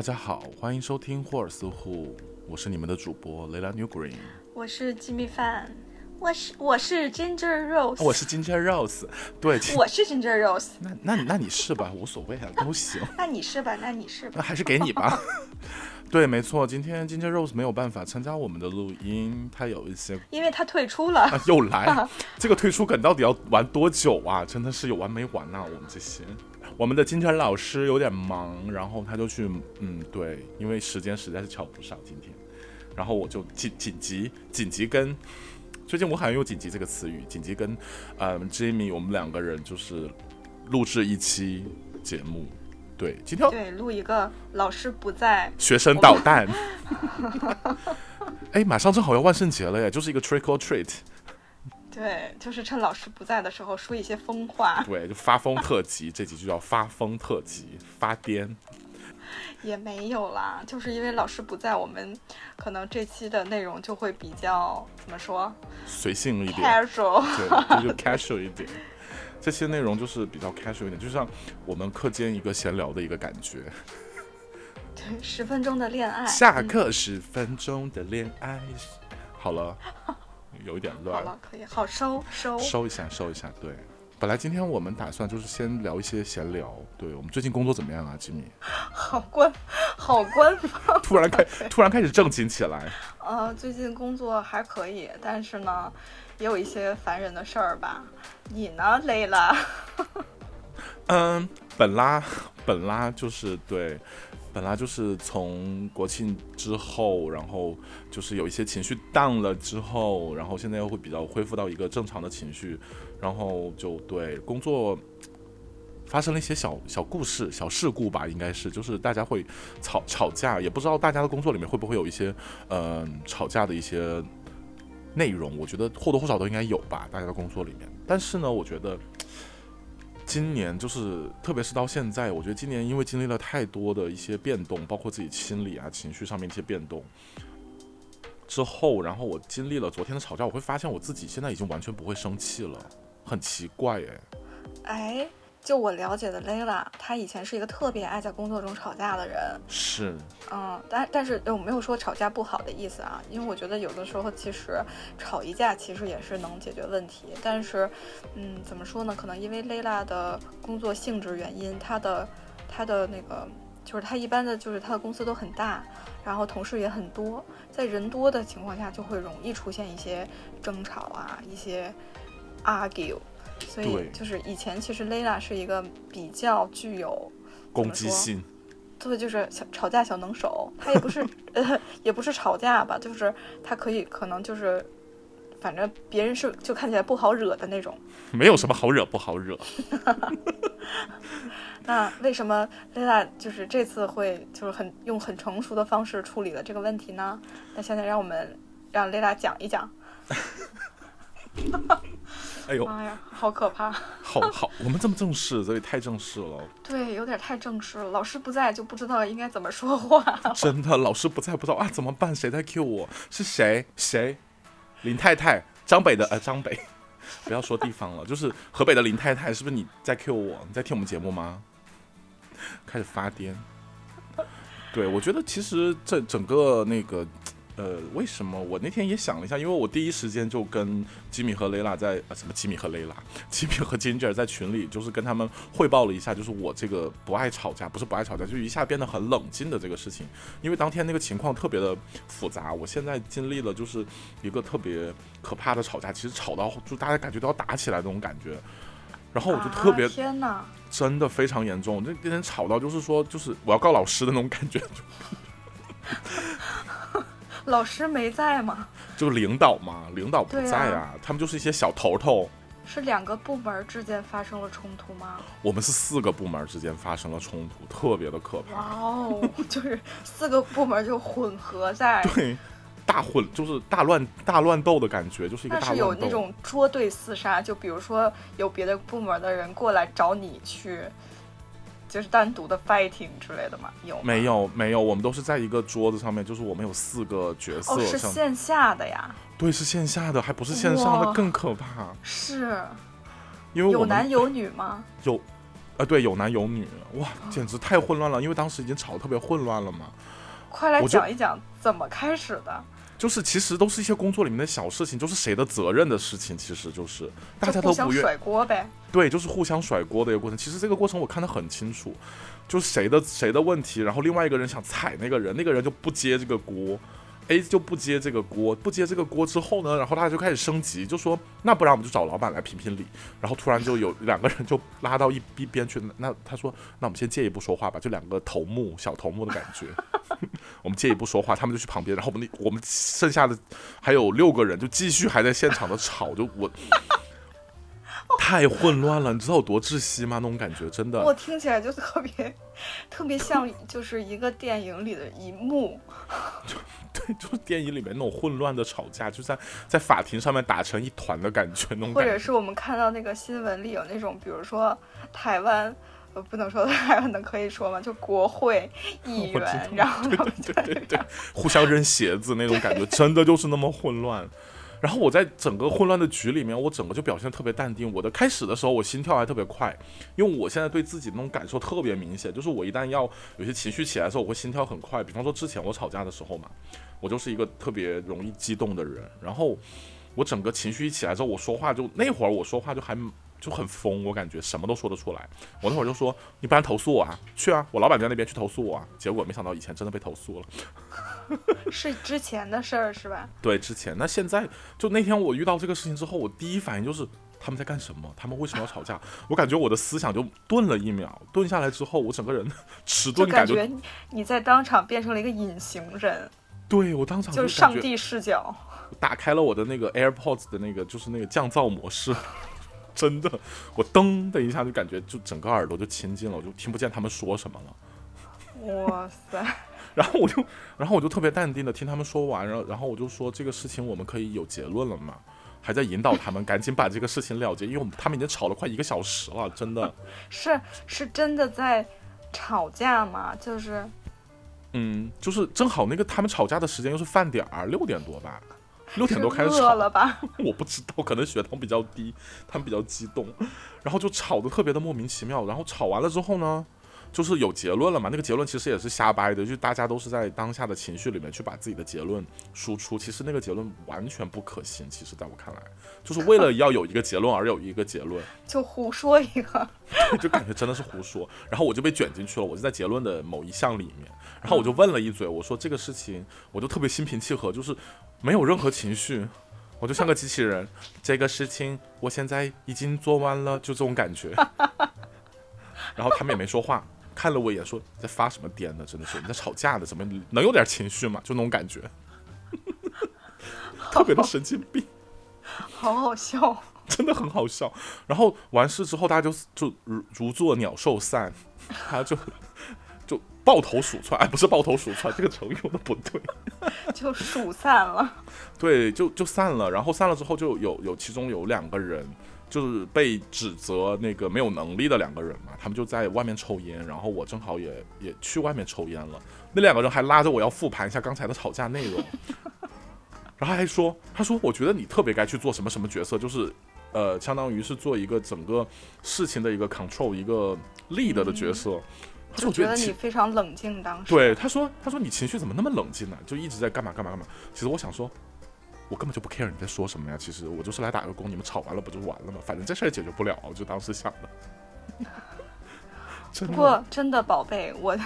大家好，欢迎收听霍尔斯户，我是你们的主播雷拉 New Green，我是鸡米饭，我是我是 Ginger Rose，我是 Ginger Rose，对，我是 Ginger Rose，那那那你是吧，无所谓啊，都行。那你是吧，那你是吧，那还是给你吧。对，没错，今天 Ginger Rose 没有办法参加我们的录音，他有一些，因为他退出了，又来，这个退出梗到底要玩多久啊？真的是有完没完呐，我们这些，我们的金晨老师有点忙，然后他就去，嗯，对，因为时间实在是瞧不上今天，然后我就紧紧急紧急跟，最近我好像用紧急这个词语，紧急跟，嗯，Jimmy 我们两个人就是录制一期节目。对，今天对录一个老师不在，学生捣蛋。哎，马上正好要万圣节了耶，就是一个 trick or treat。对，就是趁老师不在的时候说一些疯话。对，就发疯特辑，这集就叫发疯特辑，发癫。也没有啦，就是因为老师不在，我们可能这期的内容就会比较怎么说？随性一点，casual，对，就 casual 一点。这些内容就是比较 casual 一点，就像我们课间一个闲聊的一个感觉。对，十分钟的恋爱。下课十分钟的恋爱。好了，有一点乱。好了，可以，好收收收一下，收一下。对，本来今天我们打算就是先聊一些闲聊。对我们最近工作怎么样啊，吉米？好官，好官方。突然开，突然开始正经起来。呃，最近工作还可以，但是呢。也有一些烦人的事儿吧，你呢，累了？嗯，本拉本拉就是对，本来就是从国庆之后，然后就是有一些情绪淡了之后，然后现在又会比较恢复到一个正常的情绪，然后就对工作发生了一些小小故事、小事故吧，应该是就是大家会吵吵架，也不知道大家的工作里面会不会有一些嗯吵架的一些。内容我觉得或多或少都应该有吧，大家的工作里面。但是呢，我觉得今年就是，特别是到现在，我觉得今年因为经历了太多的一些变动，包括自己心理啊、情绪上面一些变动之后，然后我经历了昨天的吵架，我会发现我自己现在已经完全不会生气了，很奇怪哎。哎。就我了解的 Layla，她以前是一个特别爱在工作中吵架的人。是，嗯，但但是我没有说吵架不好的意思啊，因为我觉得有的时候其实吵一架其实也是能解决问题。但是，嗯，怎么说呢？可能因为 Layla 的工作性质原因，她的她的那个就是她一般的就是她的公司都很大，然后同事也很多，在人多的情况下就会容易出现一些争吵啊，一些 argue。所以就是以前其实 Layla 是一个比较具有攻击性，对，就是小吵架小能手。他也不是呃 也不是吵架吧，就是他可以可能就是，反正别人是就看起来不好惹的那种。没有什么好惹不好惹。那为什么 Layla 就是这次会就是很用很成熟的方式处理了这个问题呢？那现在让我们让 Layla 讲一讲。哎呦妈呀，好可怕！好好，我们这么正式，这也太正式了。对，有点太正式了。老师不在就不知道应该怎么说话。真的，老师不在不知道啊，怎么办？谁在 Q 我？是谁？谁？林太太，张北的呃，张北，不要说地方了，就是河北的林太太，是不是你在 Q 我？你在听我们节目吗？开始发癫。对，我觉得其实这整个那个。呃，为什么我那天也想了一下？因为我第一时间就跟吉米和雷拉在呃，什么吉米和雷拉，吉米和 Ginger 在群里，就是跟他们汇报了一下，就是我这个不爱吵架，不是不爱吵架，就一下变得很冷静的这个事情。因为当天那个情况特别的复杂，我现在经历了就是一个特别可怕的吵架，其实吵到就大家感觉都要打起来那种感觉，然后我就特别天哪，真的非常严重，这跟人吵到就是说就是我要告老师的那种感觉。老师没在吗？就领导嘛，领导不在啊，他们就是一些小头头。是两个部门之间发生了冲突吗？我们是四个部门之间发生了冲突，特别的可怕。哇哦，就是四个部门就混合在 对，大混就是大乱大乱斗的感觉，就是一个大乱斗。有那种捉对厮杀，就比如说有别的部门的人过来找你去。就是单独的 fighting 之类的吗？有没有没有？我们都是在一个桌子上面，就是我们有四个角色。哦，是线下的呀？对，是线下的，还不是线上的，更可怕。是，因为有男有女吗？有，呃，对，有男有女，哇，简直太混乱了，因为当时已经吵得特别混乱了嘛。快来讲一讲怎么开始的，就是其实都是一些工作里面的小事情，就是谁的责任的事情，其实就是大家都互相不愿甩锅呗。对，就是互相甩锅的一个过程。其实这个过程我看得很清楚，就是谁的谁的问题，然后另外一个人想踩那个人，那个人就不接这个锅，A 就不接这个锅，不接这个锅之后呢，然后大家就开始升级，就说那不然我们就找老板来评评理。然后突然就有两个人就拉到一一边去，那他说那我们先借一步说话吧，就两个头目小头目的感觉。我们借一步说话，他们就去旁边，然后我们那我们剩下的还有六个人就继续还在现场的吵，就我太混乱了，你知道有多窒息吗？那种感觉真的我。听起来就特别特别像就是一个电影里的一幕，对，就是电影里面那种混乱的吵架，就在在法庭上面打成一团的感觉，那种或感觉。者是我们看到那个新闻里有那种，比如说台湾。呃，不能说台湾的可以说吗？就国会议员，然后他们对对对，互相扔鞋子那种感觉，真的就是那么混乱。然后我在整个混乱的局里面，我整个就表现特别淡定。我的开始的时候，我心跳还特别快，因为我现在对自己那种感受特别明显，就是我一旦要有些情绪起来的时候，我会心跳很快。比方说之前我吵架的时候嘛，我就是一个特别容易激动的人，然后我整个情绪一起来之后，我说话就那会儿我说话就还就很疯，我感觉什么都说得出来。我那会儿就说，你不然投诉我啊，去啊，我老板在那边去投诉我啊。结果没想到以前真的被投诉了。是之前的事儿是吧？对，之前那现在就那天我遇到这个事情之后，我第一反应就是他们在干什么？他们为什么要吵架？我感觉我的思想就顿了一秒，顿下来之后，我整个人 迟钝感感觉你你在当场变成了一个隐形人，对我当场就是上帝视角。打开了我的那个 AirPods 的那个就是那个降噪模式，真的，我噔的一下就感觉就整个耳朵就清净了，我就听不见他们说什么了。哇塞！然后我就，然后我就特别淡定的听他们说完，然后然后我就说这个事情我们可以有结论了嘛，还在引导他们赶紧把这个事情了结，因为我们他们已经吵了快一个小时了，真的。是是真的在吵架吗？就是嗯，就是正好那个他们吵架的时间又是饭点儿，六点多吧，六点多开始是吵了吧？我不知道，可能血糖比较低，他们比较激动，然后就吵得特别的莫名其妙。然后吵完了之后呢，就是有结论了嘛。那个结论其实也是瞎掰的，就大家都是在当下的情绪里面去把自己的结论输出。其实那个结论完全不可信。其实在我看来，就是为了 要有一个结论而有一个结论，就胡说一个。就感觉真的是胡说。然后我就被卷进去了，我就在结论的某一项里面，然后我就问了一嘴，我说这个事情，我就特别心平气和，就是没有任何情绪。我就像个机器人，这个事情我现在已经做完了，就这种感觉。然后他们也没说话，看了我一眼，说你在发什么癫呢？真的是你在吵架呢，怎么能有点情绪嘛？就那种感觉，特别的神经病。好好笑。真的很好笑。然后完事之后，大家就就如如坐鸟兽散，他就就抱头鼠窜，哎，不是抱头鼠窜，这个成语用的不对。就鼠散了。对，就就散了。然后散了之后，就有有其中有两个人，就是被指责那个没有能力的两个人嘛，他们就在外面抽烟，然后我正好也也去外面抽烟了。那两个人还拉着我要复盘一下刚才的吵架内容，然后还说，他说我觉得你特别该去做什么什么角色，就是呃，相当于是做一个整个事情的一个 control 一个 lead 的角色。他说我觉得你非常冷静，当时。对，他说：“他说你情绪怎么那么冷静呢、就一直在干嘛干嘛干嘛。”其实我想说，我根本就不 care 你在说什么呀。其实我就是来打个工，你们吵完了不就完了吗？反正这事儿解决不了，我就当时想 的。不过真的宝贝，我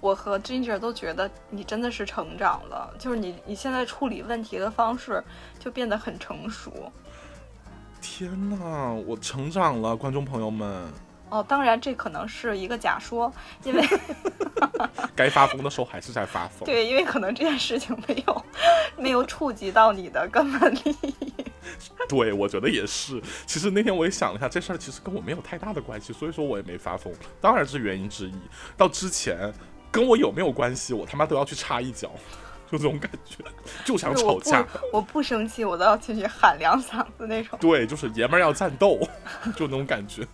我和 Ginger 都觉得你真的是成长了，就是你你现在处理问题的方式就变得很成熟。天哪，我成长了，观众朋友们，哦，当然这可能是一个假说，因为 该发疯的时候还是在发疯。对，因为可能这件事情没有没有触及到你的根本利益。对，我觉得也是。其实那天我也想了一下，这事儿其实跟我没有太大的关系，所以说我也没发疯，当然是原因之一。到之前跟我有没有关系，我他妈都要去插一脚，就这种感觉，就想吵架。不我不生气，我都要进去喊两嗓子那种。对，就是爷们儿要战斗，就那种感觉，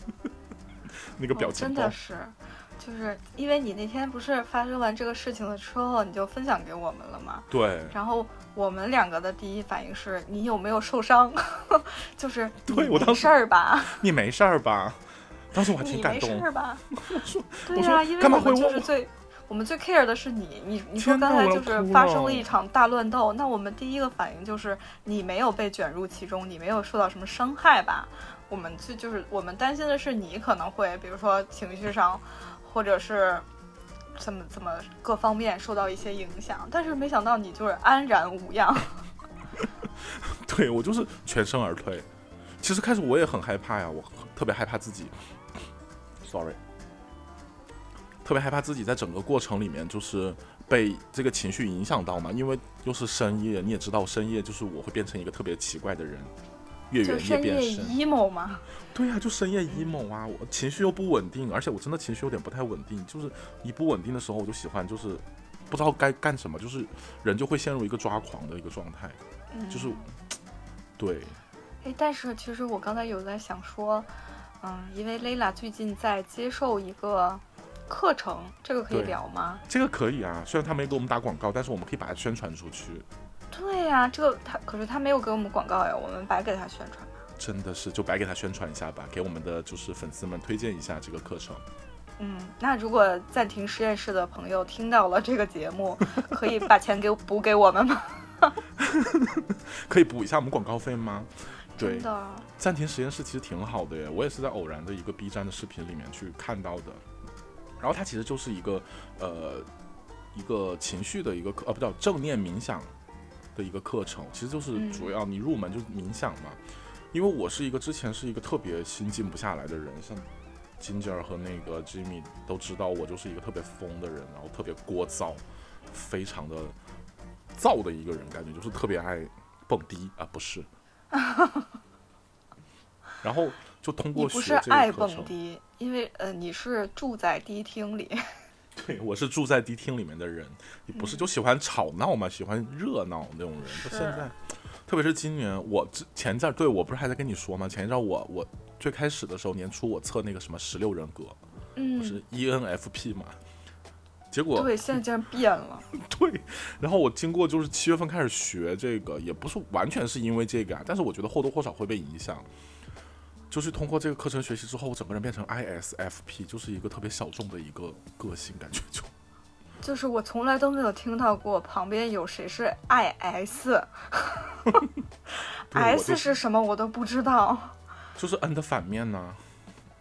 那个表哦情包。真的是，就是因为你那天不是发生完这个事情了之后，你就分享给我们了吗？对，然后我们两个的第一反应是你有没有受伤？就是你没对我当时事儿吧？你没事儿吧？当时我还挺你没感动。事吧？对我呀、因为就是最。我们最 care 的是你，你你说刚才就是发生了了一场大乱斗，那我们第一个反应就是你没有被卷入其中，你没有受到什么伤害吧？我们就就是我们担心的是你可能会，比如说情绪上，或者是怎么怎么各方面受到一些影响，但是没想到你就是安然无恙。对我就是全身而退。其实开始我也很害怕呀，我特别害怕自己，sorry，特别害怕自己在整个过程里面就是被这个情绪影响到嘛，因为又是深夜，你也知道深夜就是我会变成一个特别奇怪的人，越就远夜深夜变深。emo 嘛，对呀、就深夜 emo 啊，我情绪又不稳定，而且我真的情绪有点不太稳定，就是一不稳定的时候，我就喜欢就是不知道该干什么，就是人就会陷入一个抓狂的一个状态，嗯，就是 对，哎，但是其实我刚才有在想说，嗯，因为 Layla 最近在接受一个课程，这个可以聊吗？这个可以啊，虽然他没给我们打广告，但是我们可以把它宣传出去，对呀、这个他可是他没有给我们广告呀，我们白给他宣传吧。真的是就白给他宣传一下吧，给我们的就是粉丝们推荐一下这个课程。嗯，那如果暂停实验室的朋友听到了这个节目，可以把钱给补给我们吗？可以补一下我们广告费吗？对真，的，暂停实验室其实挺好的耶，我也是在偶然的一个 B 站的视频里面去看到的。然后它其实就是一个呃一个情绪的一个课，呃不叫正念冥想的一个课程，其实就是嗯主要你入门就是冥想嘛。因为我是一个之前是一个特别心静不下来的人，像金吉尔和那个 Jimmy 都知道我就是一个特别疯的人，然后特别聒噪，非常的燥的一个人，感觉就是特别爱蹦迪啊，不是。然后就通过学这爱蹦个课程，迪，因为呃你是住在迪厅里，对我是住在迪厅里面的人，你不嗯是就喜欢吵闹嘛，喜欢热闹那种人。就现在，特别是今年，我之前阵对我不是还在跟你说吗？前一阵儿我我最开始的时候年初我测那个什么十六人格，我嗯，是 E ENFP 嘛，结果对，现在竟然变了，对，然后我经过就是七月份开始学这个，也不是完全是因为这个啊，但是我觉得或多或少会被影响。就是通过这个课程学习之后，我整个人变成 ISFP，就是一个特别小众的一个个性，感觉就 就是我从来都没有听到过旁边有谁是 IS。对我 S 是什么我都不知道就是 N 的反面呢。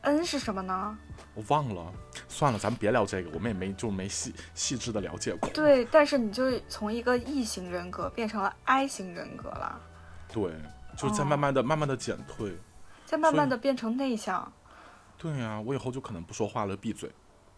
，N 是什么呢？我忘了，算了，咱们别聊这个，我们也没就没细细致的了解过。对，但是你就是从一个 E 型人格变成了 I 型人格了，对，就是在哦慢慢的、慢慢的减退。再慢慢的变成内向，对呀、我以后就可能不说话了，闭嘴。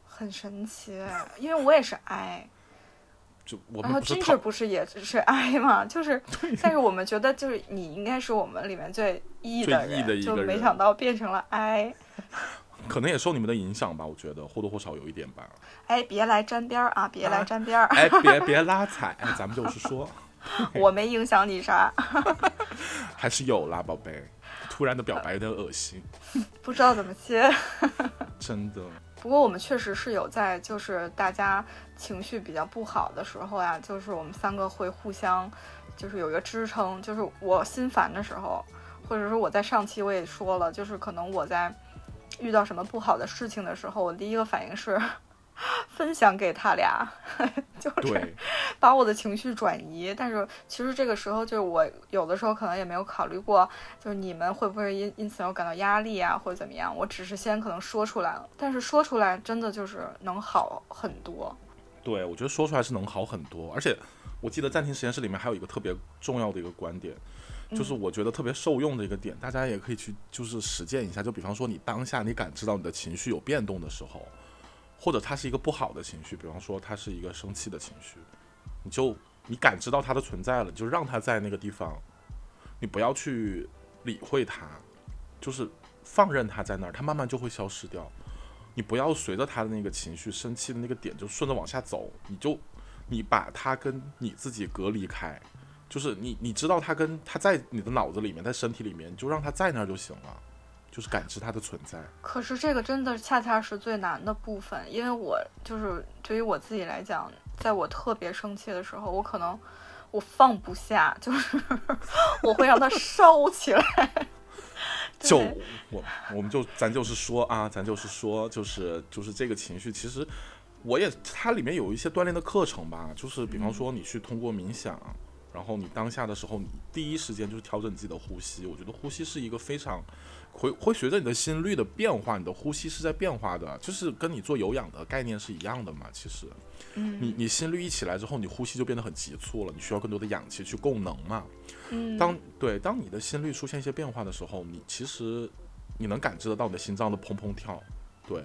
很神奇。因为我也是 I，就我然后们不是 Ginger，不是也是 I 嘛？就是，但是我们觉得就是你应该是我们里面最 E 最的 E 的人，就没想到变成了 I。可能也受你们的影响吧，我觉得或多或少有一点吧。哎，别来沾边儿啊！别来啊沾边儿，哎，别 别拉踩，哎咱们就是说，我没影响你啥，还是有啦，宝贝。突然的表白有点恶心，不知道怎么接。真的。不过我们确实是有在，就是大家情绪比较不好的时候呀，就是我们三个会互相，就是有一个支撑。就是我心烦的时候，或者说我在上期我也说了，就是可能我在遇到什么不好的事情的时候，我第一个反应是 分享给他俩，就是对，把我的情绪转移。但是其实这个时候，就是我有的时候可能也没有考虑过，就是你们会不会因因此而感到压力啊，或者怎么样。我只是先可能说出来了，但是说出来真的就是能好很多。对，我觉得说出来是能好很多，而且我记得暂停实验室里面还有一个特别重要的一个观点，就是我觉得特别受用的一个点，大家也可以去就是实践一下。就比方说你当下你感知到你的情绪有变动的时候，或者它是一个不好的情绪，比方说它是一个生气的情绪，你就你感知到它的存在了，就让它在那个地方，你不要去理会它，就是放任它在那儿，它慢慢就会消失掉。你不要随着他的那个情绪、生气的那个点就顺着往下走，你就你把他跟你自己隔离开，就是你你知道他跟他在你的脑子里面，在身体里面，就让他在那儿就行了，就是感知它的存在。可是这个真的恰恰是最难的部分，因为我就是对于我自己来讲，在我特别生气的时候，我可能我放不下，就是 我会让它烧起来，就我我们就咱就是说啊，咱就是说，就是就是这个情绪，其实我也它里面有一些锻炼的课程吧，就是比方说你去通过冥想，然后你当下的时候，你第一时间就是调整自己的呼吸。我觉得呼吸是一个非常会会随着你的心率的变化，你的呼吸是在变化的，就是跟你做有氧的概念是一样的嘛。其实，嗯，你你心率一起来之后，你呼吸就变得很急促了，你需要更多的氧气去供能嘛。嗯，当对当你的心率出现一些变化的时候，你其实你能感知得到你的心脏的砰砰跳，对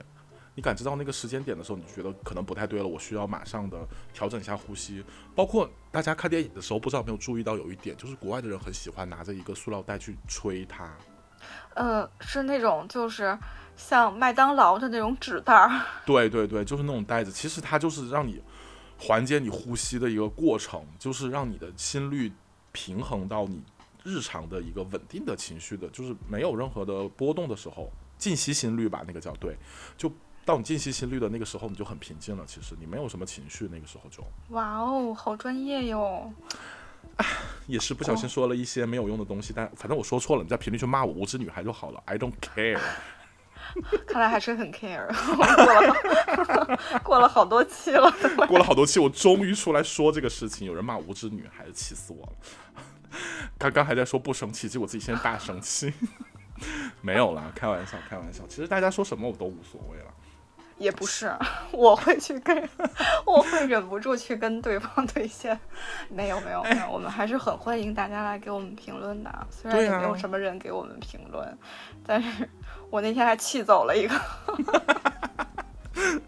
你感知到那个时间点的时候，你觉得可能不太对了，我需要马上的调整一下呼吸。包括大家看电影的时候，不知道有没有注意到有一点，就是国外的人很喜欢拿着一个塑料袋去吹它，呃，是那种就是像麦当劳的那种纸袋儿，对对对，就是那种袋子，其实它就是让你缓解你呼吸的一个过程，就是让你的心率平衡到你日常的一个稳定的情绪的，就是没有任何的波动的时候，静息心率吧，那个叫对，就到你静息心率的那个时候，你就很平静了。其实你没有什么情绪，那个时候就哇哦，好专业哟！也是不小心说了一些没有用的东西，但反正我说错了，你在评论区骂我无知女孩就好了，I don't care。看来还是很 care。过了过了好多期了，过了好多期，我终于出来说这个事情。有人骂无知女孩，气死我了。刚刚还在说不生气，结果自己现在大生气。没有啦，开玩笑，开玩笑。其实大家说什么我都无所谓了。也不是，我会去跟，我会忍不住去跟对方对线。没有没有没有，我们还是很欢迎大家来给我们评论的。虽然也没有什么人给我们评论，但是我那天还气走了一个。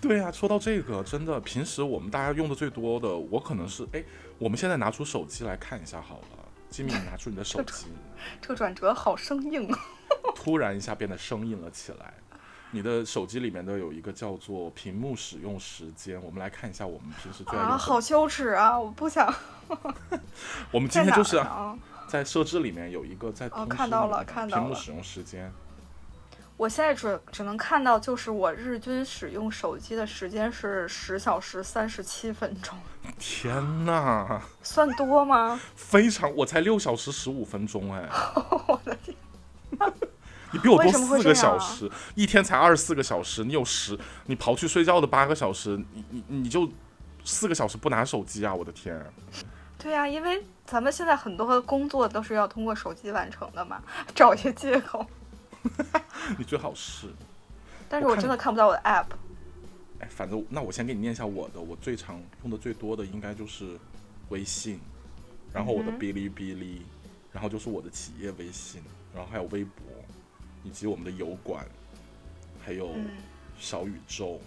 对呀、说到这个，真的，平时我们大家用的最多的，我可能是，哎，我们现在拿出手机来看一下好了。吉米，拿出你的手 机，这个转折好生硬啊！突然一下变得生硬了起来。你的手机里面的有一个叫做屏幕使用时间，我们来看一下我们平时最爱用啊，好羞耻啊！我不想。我们今天就是啊？在设置里面有一个在哦通知看到了看到了屏幕使用时间。我现在只只能看到，就是我日均使用手机的时间是十小时三十七分钟，天呐，算多吗？非常，我才六小时十五分钟哎，我的天！你比我多四个小时，一天才二十四个小时，你有十，你刨去睡觉的八个小时，你你你就四个小时不拿手机啊！我的天，对呀、因为咱们现在很多工作都是要通过手机完成的嘛，找一些借口。你最好是，但是我真的看不到我的 app。哎，反正那我先给你念一下我的，我最常用的最多的应该就是微信，然后我的哔哩哔哩，然后就是我的企业微信，然后还有微博，以及我们的油管，还有嗯，小宇宙，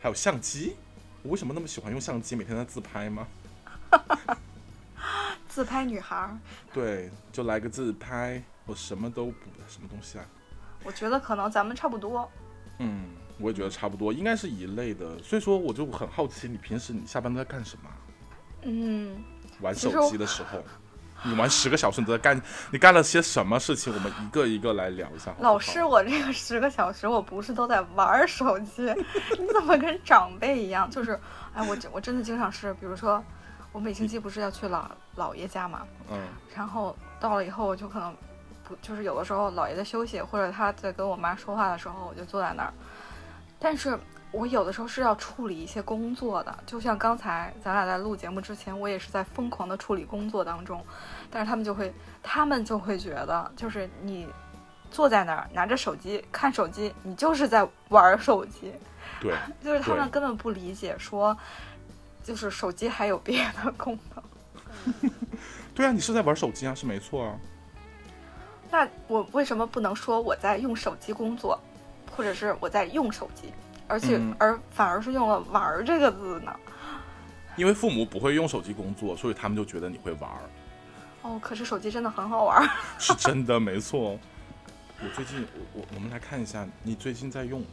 还有相机。我为什么那么喜欢用相机？每天在自拍吗？自拍女孩儿，对，就来个自拍，我什么都不，什么东西啊？我觉得可能咱们差不多。嗯，我也觉得差不多，应该是一类的。所以说，我就很好奇，你平时你下班都在干什么？嗯，玩手机的时候，你玩十个小时，你都在干，你干了些什么事情？我们一个一个来聊一下好好。老师，我这个十个小时，我不是都在玩手机，你怎么跟长辈一样？就是，哎，我我真的经常是，比如说，我每星期不是要去姥姥爷家嘛，嗯然后到了以后，我就可能不，就是有的时候姥爷在休息，或者他在跟我妈说话的时候，我就坐在那儿。但是我有的时候是要处理一些工作的，就像刚才咱俩在录节目之前，我也是在疯狂的处理工作当中。但是他们就会，他们就会觉得，就是你坐在那儿拿着手机看手机，你就是在玩儿手机，对，就是他们根本不理解说，就是手机还有别的功能。对啊，你是在玩手机啊，是没错啊。那我为什么不能说我在用手机工作，或者是我在用手机，而且、嗯而反而是用了“玩儿”这个字呢？因为父母不会用手机工作，所以他们就觉得你会玩儿，哦，可是手机真的很好玩儿。是真的没错。我最近，我我我们来看一下，你最近在用，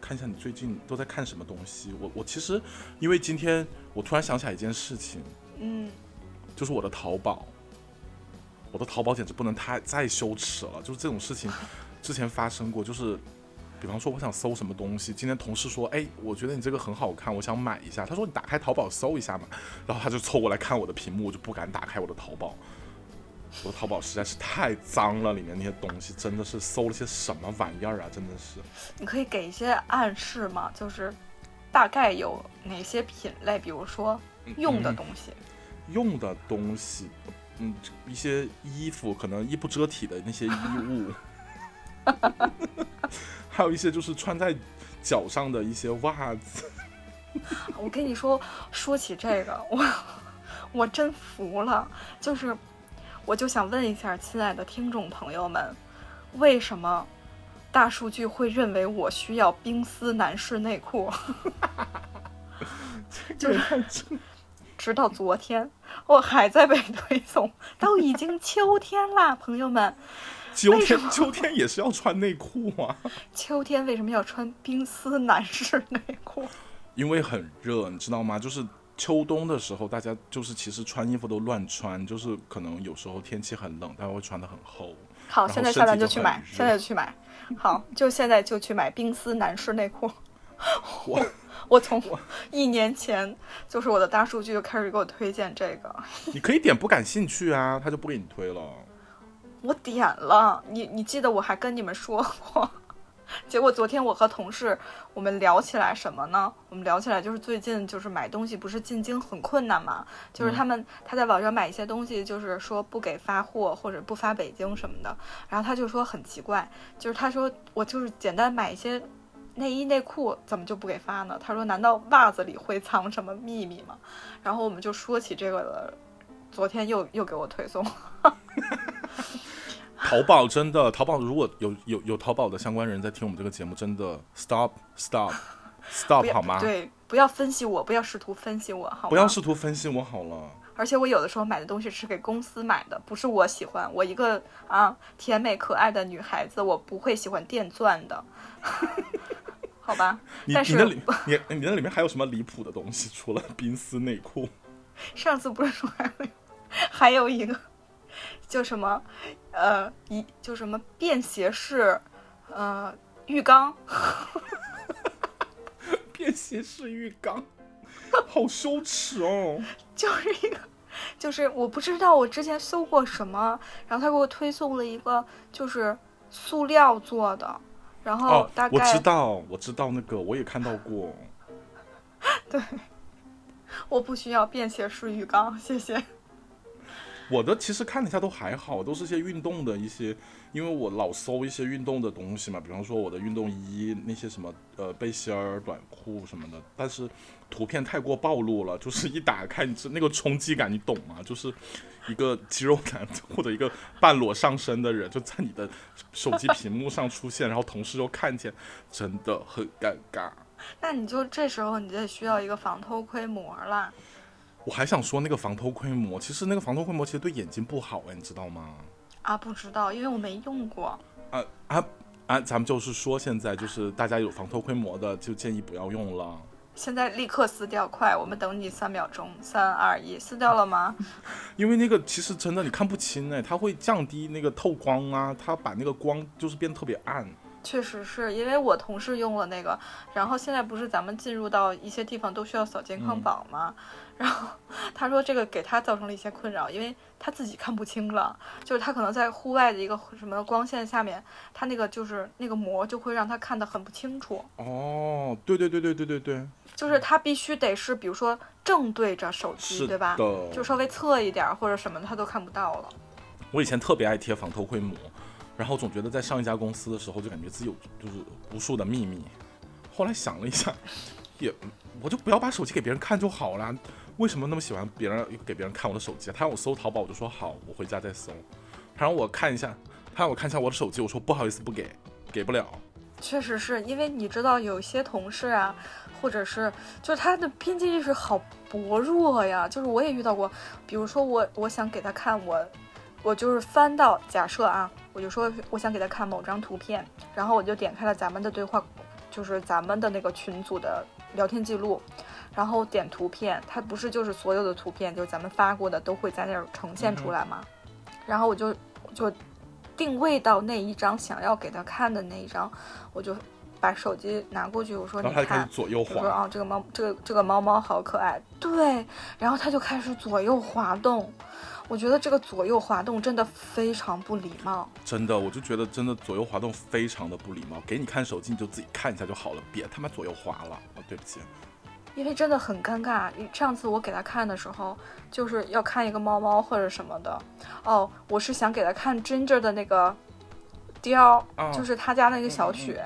看一下你最近都在看什么东西。我我其实，因为今天我突然想起来一件事情，嗯，就是我的淘宝，我的淘宝简直不能太再羞耻了。就是这种事情，之前发生过，就是比方说我想搜什么东西，今天同事说，哎，我觉得你这个很好看，我想买一下。他说你打开淘宝搜一下嘛，然后他就凑过来看我的屏幕，我就不敢打开我的淘宝。我的淘宝实在是太脏了，里面那些东西真的是搜了些什么玩意儿啊！真的是。你可以给一些暗示吗？就是大概有哪些品类？比如说用的东西。用的东西，嗯，一些衣服，可能衣不遮体的那些衣物，还有一些就是穿在脚上的一些袜子。我跟你说，说起这个，我我真服了。就是，我就想问一下，亲爱的听众朋友们，为什么大数据会认为我需要冰丝男士内裤？就是，直到昨天，我还在被推送。都已经秋天啦，朋友们。秋天，秋天也是要穿内裤吗？秋天为什么要穿冰丝男士内裤？因为很热，你知道吗？就是秋冬的时候，大家就是其实穿衣服都乱穿，就是可能有时候天气很冷，大家会穿的很厚。好，现在下单就去买，现在就去买。好，就现在就去买冰丝男士内裤。我 我从一年前就是我的大数据就开始给我推荐这个。你可以点不感兴趣啊，他就不给你推了。我点了，你你记得我还跟你们说过。结果昨天我和同事我们聊起来什么呢？我们聊起来就是最近就是买东西不是进京很困难嘛，就是他们他在网上买一些东西，就是说不给发货或者不发北京什么的。然后他就说很奇怪，就是他说我就是简单买一些内衣内裤，怎么就不给发呢？他说难道袜子里会藏什么秘密吗？然后我们就说起这个了，昨天又又给我推送。淘宝真的，淘宝如果有有有淘宝的相关人在听我们这个节目，真的 stop stop stop 好吗？对，不要分析我，不要试图分析我，好吗？不要试图分析我好了。而且我有的时候买的东西是给公司买的，不是我喜欢。我一个啊甜美可爱的女孩子，我不会喜欢电钻的，好吧？你你那里你你那里面还有什么离谱的东西？除了冰丝内裤？上次不是说还有还有一个。就什么，呃，一就什么便携式，呃，浴缸，便携式浴缸，好羞耻哦！就是一个，就是我不知道我之前搜过什么，然后他给我推送了一个，就是塑料做的，然后大概我知道，我知道那个我也看到过，对，我不需要便携式浴缸，谢谢。我的其实看了一下都还好，都是些运动的一些，因为我老搜一些运动的东西嘛，比方说我的运动衣那些什么呃背心儿、短裤什么的，但是图片太过暴露了，就是一打开你那个冲击感，你懂吗？就是一个肌肉男 或者一个半裸上身的人就在你的手机屏幕上出现，然后同事又看见，真的很尴尬。那你就这时候你就得需要一个防偷窥膜了。我还想说那个防偷窥膜，其实那个防偷窥膜其实对眼睛不好哎，你知道吗？啊，不知道，因为我没用过。啊啊啊！咱们就是说，现在就是大家有防偷窥膜的，就建议不要用了。现在立刻撕掉，快！我们等你三秒钟，三二一，撕掉了吗？因为那个其实真的你看不清哎，它会降低那个透光啊，它把那个光就是变得特别暗。确实是因为我同事用了那个，然后现在不是咱们进入到一些地方都需要扫健康宝吗？然后他说这个给他造成了一些困扰，因为他自己看不清了，就是他可能在户外的一个什么光线下面，他那个就是那个膜就会让他看得很不清楚。哦，对对对对对对对，就是他必须得是比如说正对着手机，对吧？就稍微侧一点或者什么他都看不到了。我以前特别爱贴防偷窥膜。然后总觉得在上一家公司的时候，就感觉自己有就是无数的秘密。后来想了一下，也我就不要把手机给别人看就好了。为什么那么喜欢别人给别人看我的手机？他让我搜淘宝，我就说好，我回家再搜。他让我看一下，他让我看一下我的手机，我说不好意思，不给，给不了。确实是因为你知道，有些同事啊，或者是就是他的边界意识好薄弱呀。就是我也遇到过，比如说我我想给他看我。我就是翻到假设啊，我就说我想给他看某张图片，然后我就点开了咱们的对话，就是咱们的那个群组的聊天记录，然后点图片，它不是就是所有的图片，就是咱们发过的都会在那儿呈现出来吗？然后我就就定位到那一张想要给他看的那一张，我就把手机拿过去，我说你看，左右我说滑，啊这个猫这个这个猫猫好可爱，对，然后他就开始左右滑动，我觉得这个左右滑动真的非常不礼貌。真的，我就觉得真的左右滑动非常的不礼貌。给你看手机你就自己看一下就好了，别他妈左右滑了。哦，对不起，因为真的很尴尬。上次我给他看的时候，就是要看一个猫猫或者什么的。哦，我是想给他看 Ginger 的那个貂，啊就是他家那个小雪，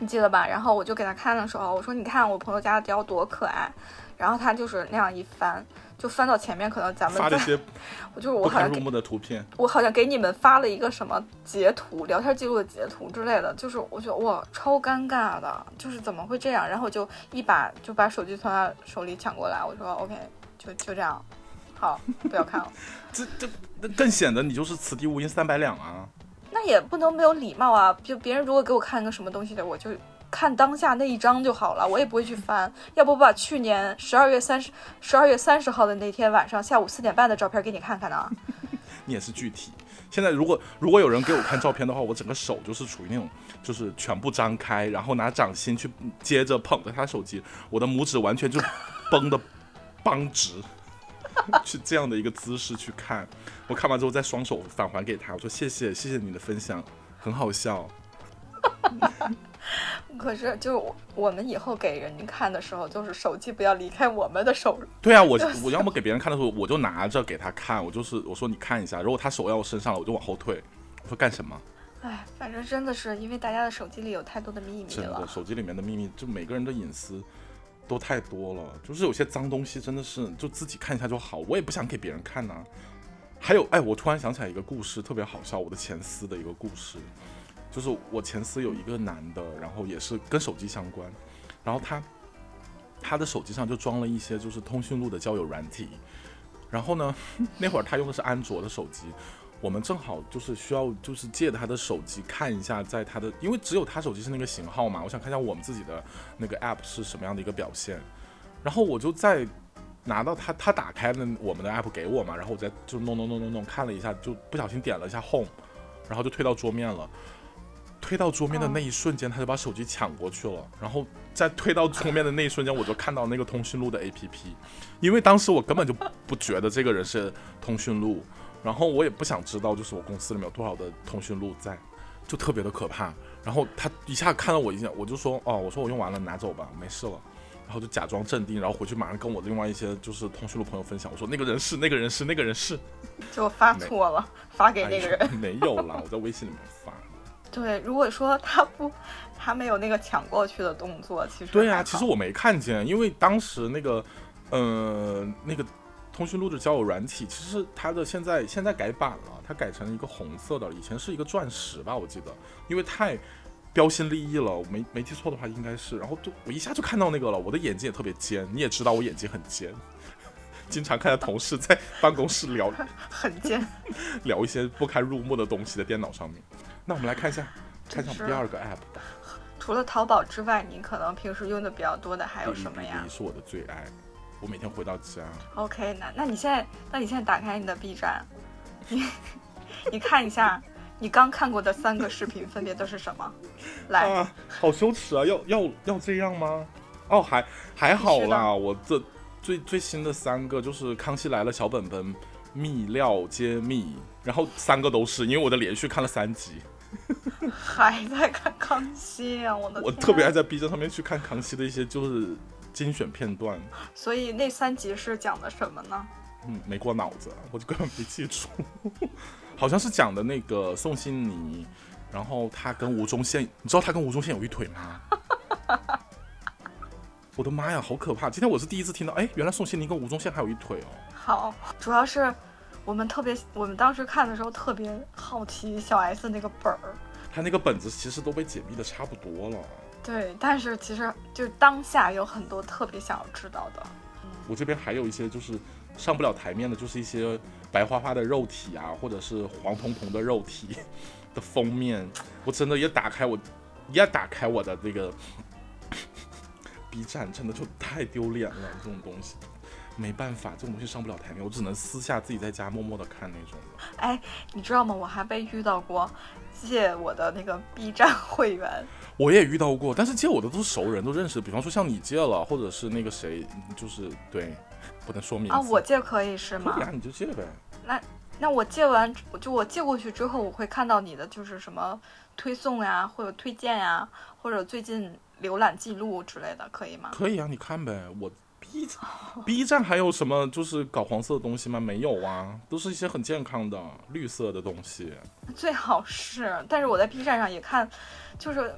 你记得吧？然后我就给他看的时候，我说你看我朋友家的貂多可爱。然后他就是那样一翻，就翻到前面，可能咱们在发了一些 我就是我好像给不堪入目的图片。我好像给你们发了一个什么截图，聊天记录的截图之类的，就是我觉得哇超尴尬的，就是怎么会这样？然后我就一把就把手机从他手里抢过来，我说 OK，就就这样，好，不要看了。这这那更显得你就是此地无银三百两啊！那也不能没有礼貌啊！就别人如果给我看个什么东西的，我就看当下那一张就好了，我也不会去翻。要不我把去年十二月三十十二月三十号的那天晚上下午四点半的照片给你看看呢？你也是具体。现在如果如果有人给我看照片的话，我整个手就是处于那种就是全部张开，然后拿掌心去接着捧着他手机，我的拇指完全就绷得 绷直，是这样的一个姿势去看。我看完之后再双手返还给他，我说谢谢谢谢你的分享，很好笑。可是就我我们以后给人家看的时候，就是手机不要离开我们的手对啊，我就 是我要么给别人看的时候，我就拿着给他看，我就是我说你看一下，如果他手要我身上了，我就往后退。我说干什么？哎，反正真的是因为大家的手机里有太多的秘密真的，了。手机里面的秘密，就每个人的隐私都太多了。就是有些脏东西，真的是就自己看一下就好，我也不想给别人看呐、还有，哎，我突然想起来一个故事，特别好笑，我的前司的一个故事，就是我前司有一个男的，然后也是跟手机相关，然后他他的手机上就装了一些就是通讯录的交友软体，然后呢，那会儿他用的是安卓的手机，我们正好就是需要就是借他的手机看一下，在他的因为只有他手机是那个型号嘛，我想看一下我们自己的那个 app 是什么样的一个表现，然后我就在拿到他他打开了我们的 app 给我嘛，然后我再就弄弄弄弄弄看了一下，就不小心点了一下 home，然后就推到桌面了。推到桌面的那一瞬间，他就把手机抢过去了。然后在推到桌面的那一瞬间，我就看到那个通讯录的 APP，因为当时我根本就不觉得这个人是通讯录，然后我也不想知道就是我公司里面有多少的通讯录在，就特别的可怕。然后他一下看到我一下，我就说哦，我说我用完了，拿走吧，没事了。然后就假装镇定，然后回去马上跟我另外一些就是通讯录朋友分享，我说那个人是那个人是那个人是，就发错了，发给那个人。哎没有啦，我在微信里面发。对，如果说他不，他没有那个抢过去的动作，其实对啊，其实我没看见，因为当时那个，呃，那个通讯录的交友软体，其实它的现在现在改版了，它改成一个红色的，以前是一个钻石吧，我记得，因为太标新立异了，我没没记错的话应该是，然后就我一下就看到那个了，我的眼睛也特别尖，你也知道我眼睛很尖，经常看到同事在办公室聊很尖。聊一些不堪入目的东西在电脑上面。那我们来看一下，看一下我们第二个 app 吧。除了淘宝之外，你可能平时用的比较多的还有什么呀哔哩是我的最爱，我每天回到家。？OK，那那你现在，那你现在打开你的 B 站，你 你看一下，你刚看过的三个视频分别都是什么？来，啊，好羞耻啊！要要要这样吗？哦，还还好啦，我这最最新的三个就是《康熙来了》小本本、秘料揭秘，然后三个都是，因为我的连续看了三集，还在看康熙啊！我的天我特别爱在 B 站上面去看康熙的一些就是精选片段，所以那三集是讲的什么呢？嗯，没过脑子，我就根本没记住，好像是讲的那个宋欣妮，然后他跟吴宗宪，你知道他跟吴宗宪有一腿吗？我的妈呀，好可怕！今天我是第一次听到，哎，原来宋欣妮跟吴宗宪还有一腿哦。好，主要是我们特别，我们当时看的时候特别好奇小 S 那个本儿。他那个本子其实都被解密的差不多了。对，但是其实就当下有很多特别想要知道的。我这边还有一些就是上不了台面的，就是一些白花花的肉体啊，或者是黄彤彤的肉体的封面，我真的也打开我，也打开我的这个 B 站，真的就太丢脸了，这种东西。没办法，这种东西上不了台面，我只能私下自己在家默默的看那种的。哎，你知道吗？我还被遇到过借我的那个 B 站会员。我也遇到过，但是借我的都是熟人，都认识。比方说像你借了，或者是那个谁，就是对，不能说明啊。我借可以是吗？对呀啊，你就借呗。那那我借完，就我借过去之后，我会看到你的就是什么推送呀，或者推荐呀，或者最近浏览记录之类的，可以吗？可以啊，你看呗。我 B B 站还有什么就是搞黄色的东西吗？没有啊，都是一些很健康的绿色的东西。最好是，但是我在 B 站上也看，就是。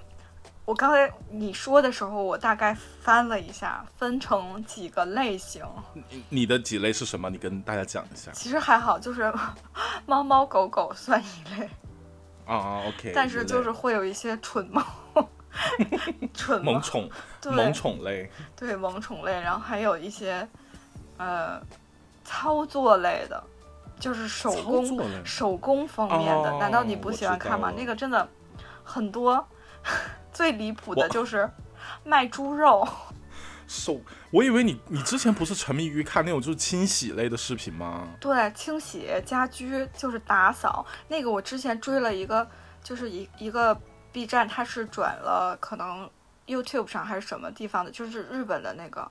我刚才你说的时候，我大概翻了一下，分成几个类型。你的几类是什么？你跟大家讲一下。其实还好，就是 猫猫狗狗算一类。啊，OK。但是就是会有一些蠢猫，蠢萌宠，萌宠类。对，萌宠类，然后还有一些呃操作类的，就是手工手工方面的。难道你不喜欢看吗？那个真的很多。最离谱的就是卖猪肉，手，我以为你你之前不是沉迷于看那种就是清洗类的视频吗？对，清洗家居就是打扫那个，我之前追了一个，就是一一个 B 站，它是转了可能 YouTube 上还是什么地方的，就是日本的那个，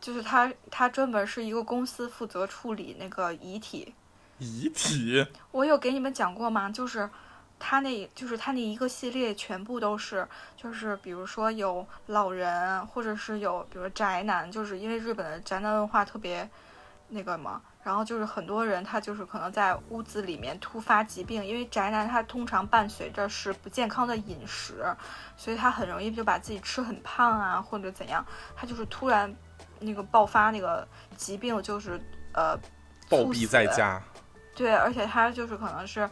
就是它它专门是一个公司负责处理那个遗体，遗体，我有给你们讲过吗？就是。他那就是他那一个系列全部都是，就是比如说有老人，或者是有比如宅男，就是因为日本的宅男文化特别那个嘛，然后就是很多人他就是可能在屋子里面突发疾病，因为宅男他通常伴随着是不健康的饮食，所以他很容易就把自己吃很胖啊或者怎样，他就是突然那个爆发那个疾病，就是呃暴毙在家，对，而且他就是可能是。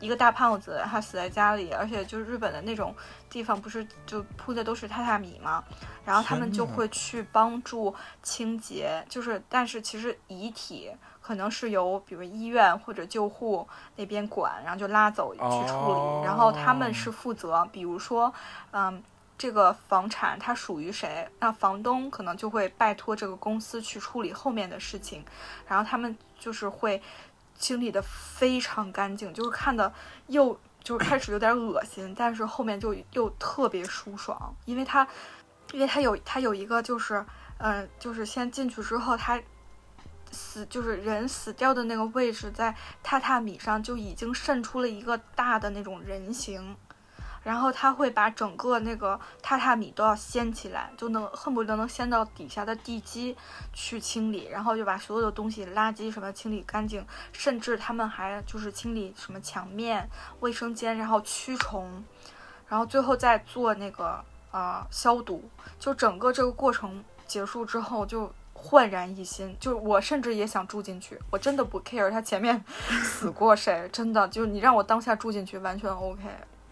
一个大胖子，他死在家里，而且就是日本的那种地方，不是就铺的都是榻榻米吗？然后他们就会去帮助清洁，就是但是其实遗体可能是由比如医院或者救护那边管，然后就拉走去处理，然后他们是负责，比如说，嗯，这个房产它属于谁，那房东可能就会拜托这个公司去处理后面的事情，然后他们就是会。清理的非常干净，就是看的又就是开始有点恶心，但是后面就又特别舒爽，因为它，因为它有它有一个就是，嗯，就是先进去之后，它死就是人死掉的那个位置，在榻榻米上就已经渗出了一个大的那种人形。然后他会把整个那个榻榻米都要掀起来，就能恨不得能掀到底下的地基去清理，然后就把所有的东西、垃圾什么清理干净，甚至他们还就是清理什么墙面、卫生间，然后驱虫，然后最后再做那个呃消毒。就整个这个过程结束之后，就焕然一新。就我甚至也想住进去，我真的不 care 他前面 死过谁，真的就你让我当下住进去完全 OK。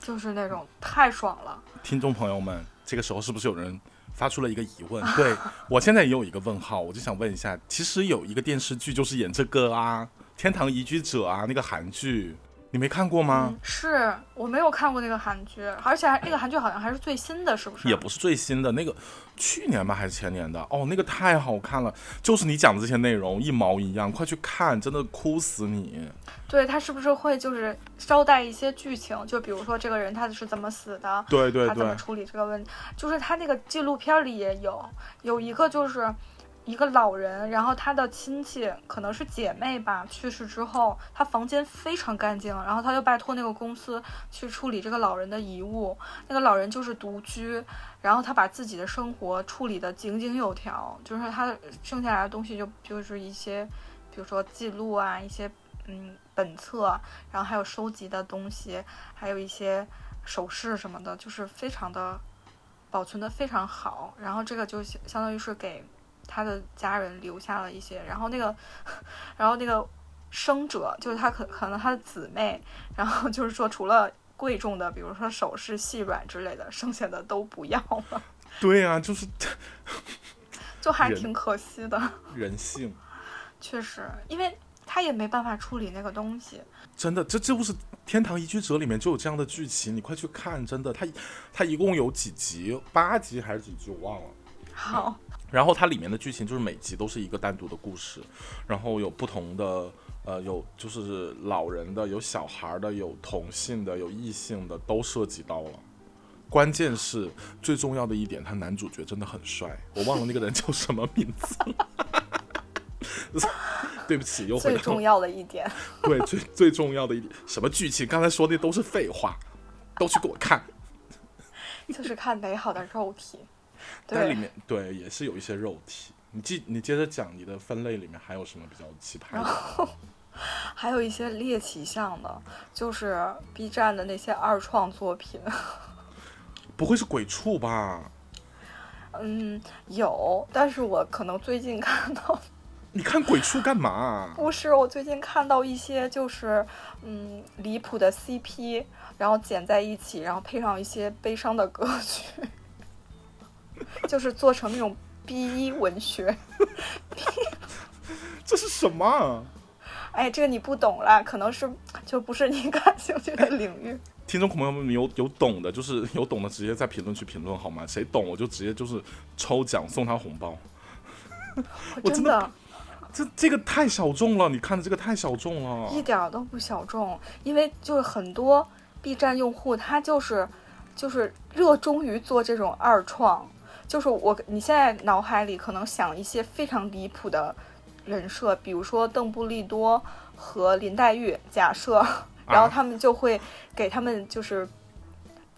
就是那种太爽了，听众朋友们，这个时候是不是有人发出了一个疑问？对我现在也有一个问号，我就想问一下，其实有一个电视剧就是演这个啊，《天堂移居者》啊，那个韩剧。你没看过吗？是我没有看过那个韩剧，而且那个韩剧好像还是最新的，是不是？也不是最新的，那个去年吧还是前年的？哦，那个太好看了，就是你讲的这些内容一毛一样，快去看，真的哭死你。对他是不是会就是捎带一些剧情？就比如说这个人他是怎么死的？对对对。他怎么处理这个问题？就是他那个纪录片里也有，有一个就是。一个老人，然后他的亲戚可能是姐妹吧，去世之后，他房间非常干净，然后他就拜托那个公司去处理这个老人的遗物。那个老人就是独居，然后他把自己的生活处理得井井有条，就是他剩下来的东西就就是一些，比如说记录啊，一些嗯本册，然后还有收集的东西，还有一些首饰什么的，就是非常的保存的非常好。然后这个就相当于是给。他的家人留下了一些，然后那个，然后那个生者就是他可可能他的姊妹，然后就是说除了贵重的，比如说首饰、细软之类的，剩下的都不要了。对呀，就是，就还挺可惜的。人性，确实，因为他也没办法处理那个东西。真的，这这不是《天堂移居者》里面就有这样的剧情，你快去看！真的，他他一共有几集？八集还是几集？我忘了。好。然后它里面的剧情就是每集都是一个单独的故事，然后有不同的呃有就是老人的，有小孩的，有同性的，有异性的，都涉及到了。关键是最重要的一点，他男主角真的很帅，我忘了那个人叫什么名字了。对不起，又回到最重要的一点，对最最重要的一点，什么剧情？刚才说的都是废话，都去给我看。就是看美好的肉体。对，但里面对也是有一些肉体。你继你接着讲你的分类里面还有什么比较奇葩的？然 后还有一些猎奇向的，就是 B 站的那些二创作品。不会是鬼畜吧？嗯，有，但是我可能最近看到，你看鬼畜干嘛？不是我最近看到一些就是嗯离谱的 CP，然后剪在一起，然后配上一些悲伤的歌曲，就是做成那种 B 一文学。这是什么？哎，这个你不懂啦，可能是就不是你感兴趣的领域。听众朋友们有有懂的，就是有懂的，直接在评论区评论好吗？谁懂我就直接就是抽奖送他红包。我真的的这这个太小众了，你看的这个太小众了。一点儿都不小众，因为就是很多 B 站用户他就是就是热衷于做这种二创，就是我你现在脑海里可能想一些非常离谱的人设，比如说邓布利多和林黛玉，假设，然后他们就会给他们就是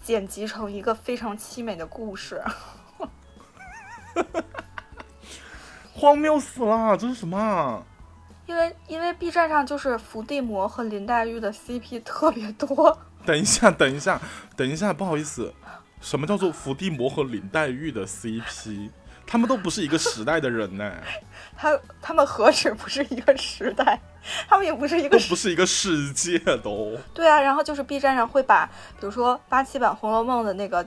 剪辑成一个非常凄美的故事。荒谬死了，这是什么啊？因为因为 B 站上就是伏地魔和林黛玉的 CP 特别多，等一下，等一下，等一下，不好意思，什么叫做伏地魔和林黛玉的 CP？他们都不是一个时代的人呢，他他们何止不是一个时代，他们也不是一个都不是一个世界都。对啊，然后就是 B 站上会把，比如说八七版《红楼梦》的那个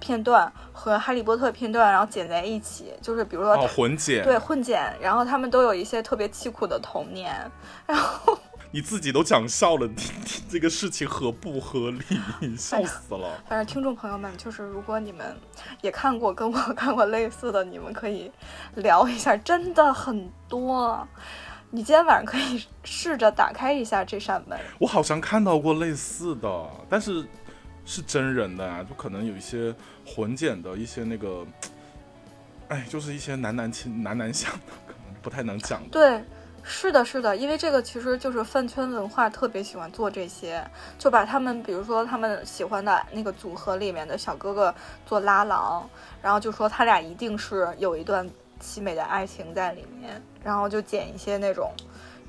片段和《哈利波特》片段，然后剪在一起，就是比如说、哦，混剪，对混剪，然后他们都有一些特别凄苦的童年，然后你自己都讲笑了，你你这个事情合不合理？笑死了。反正听众朋友们，就是如果你们也看过跟我看过类似的，你们可以聊一下，真的很多。你今天晚上可以试着打开一下这扇门，我好像看到过类似的，但是是真人的啊，就可能有一些混剪的一些那个，哎，就是一些男男亲男男相的，可能不太能讲的。对，是的，是的，因为这个其实就是饭圈文化特别喜欢做这些，就把他们，比如说他们喜欢的那个组合里面的小哥哥做拉郎，然后就说他俩一定是有一段凄美的爱情在里面，然后就剪一些那种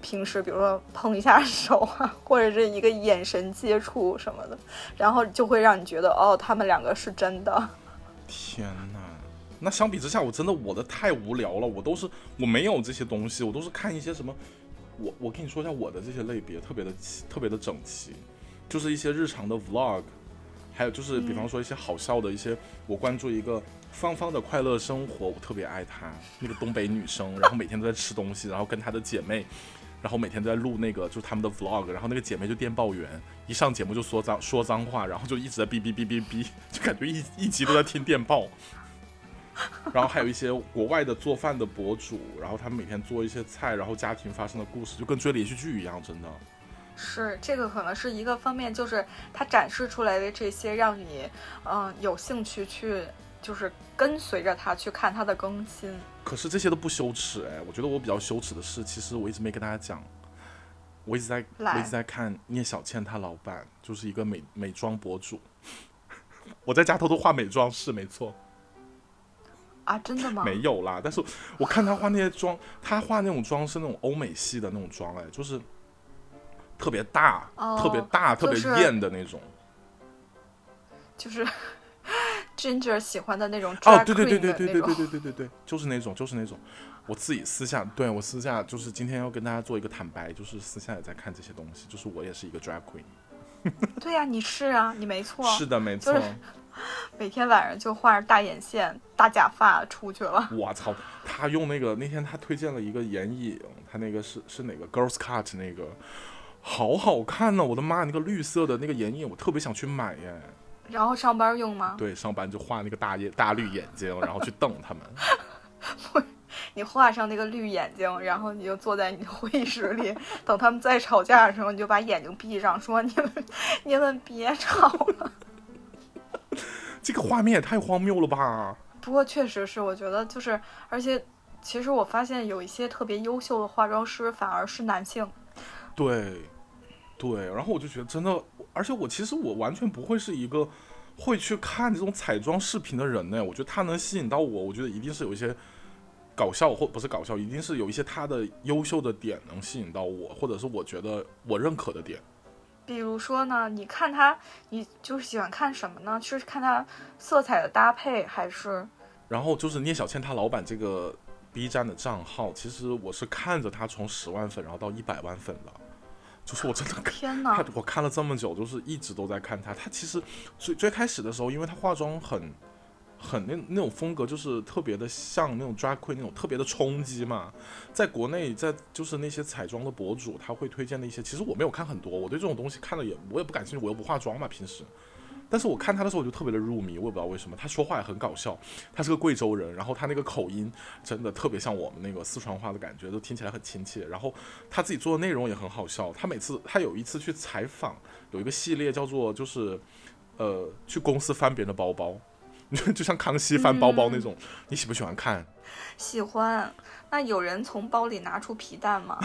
平时比如说碰一下手啊，或者是一个眼神接触什么的，然后就会让你觉得哦，他们两个是真的。天哪！那相比之下，我真的我的太无聊了，我都是我没有这些东西，我都是看一些什么，我我跟你说一下我的这些类别特别的齐特别的整齐，就是一些日常的 vlog，还有就是比方说一些好笑的一些，我关注一个芳芳的快乐生活，我特别爱她，那个东北女生，然后每天都在吃东西，然后跟她的姐妹。然后每天都在录那个，就是他们的 vlog，然后那个姐妹就电报员，一上节目就说脏说脏话，然后就一直在哔哔哔哔哔，就感觉一一集都在听电报。然后还有一些国外的做饭的博主，然后他们每天做一些菜，然后家庭发生的故事，就跟追连续剧一样，真的。是这个可能是一个方面，就是它展示出来的这些，让你嗯有兴趣去，就是跟随着它去看它的更新。可是这些都不羞耻哎，我觉得我比较羞耻的是，其实我一直没跟大家讲，我一直在我一直在看聂小倩她老板，就是一个美美妆博主。我在家偷偷画美妆是没错，啊，真的吗？没有啦。但是我看她画那些妆，她画那种妆是那种欧美系的那种妆，哎，就是特别大、哦特别大、特别艳的那种。就是 Ginger 喜欢的那种哦对对对对对对对对对对对，就是那种，就是那种。我自己私下，对我私下就是今天要跟大家做一个坦白，就是私下也在看这些东西，就是我也是一个 drag queen。对呀、你是啊，你没错，是的，没错。就是 每天晚上就画着大眼线、大假发出去了。我操，他用那个那天他推荐了一个眼影，他那个是是哪个 Girls Cut 那个，好好看呢、我的妈，那个绿色的那个眼影，我特别想去买耶。然后上班用吗？对，上班就画那个大眼大绿眼睛，然后去瞪他们。你画上那个绿眼睛，然后你就坐在你的会议室里，等他们再吵架的时候，你就把眼睛闭上，说你们你们别吵了。这个画面也太荒谬了吧！不过确实是，我觉得就是，而且其实我发现有一些特别优秀的化妆师反而是男性。对，对，然后我就觉得真的，而且我其实我完全不会是一个会去看这种彩妆视频的人呢。我觉得他能吸引到我，我觉得一定是有一些。搞笑或不是搞笑，一定是有一些他的优秀的点能吸引到我，或者是我觉得我认可的点。比如说呢，你看他，你就是喜欢看什么呢？是看他色彩的搭配，还是？然后就是聂小倩她老板这个 B 站的账号，其实我是看着他从十万粉然后到一百万粉的，就是我真的天哪！我看了这么久，就是一直都在看他。他其实最最开始的时候，因为他化妆很。很那那种风格就是特别的像那种 drag queen 那种特别的冲击嘛，在国内在就是那些彩妆的博主他会推荐的一些，其实我没有看很多，我对这种东西看了也我也不感兴趣，我又不化妆嘛平时，但是我看他的时候我就特别的入迷，我也不知道为什么，他说话也很搞笑，他是个贵州人，然后他那个口音真的特别像我们那个四川话的感觉，都听起来很亲切，然后他自己做的内容也很好笑，他每次他有一次去采访，有一个系列叫做就是呃去公司翻别人的包包。就就像康熙翻包包那种，你喜不喜欢看？喜欢。那有人从包里拿出皮蛋吗？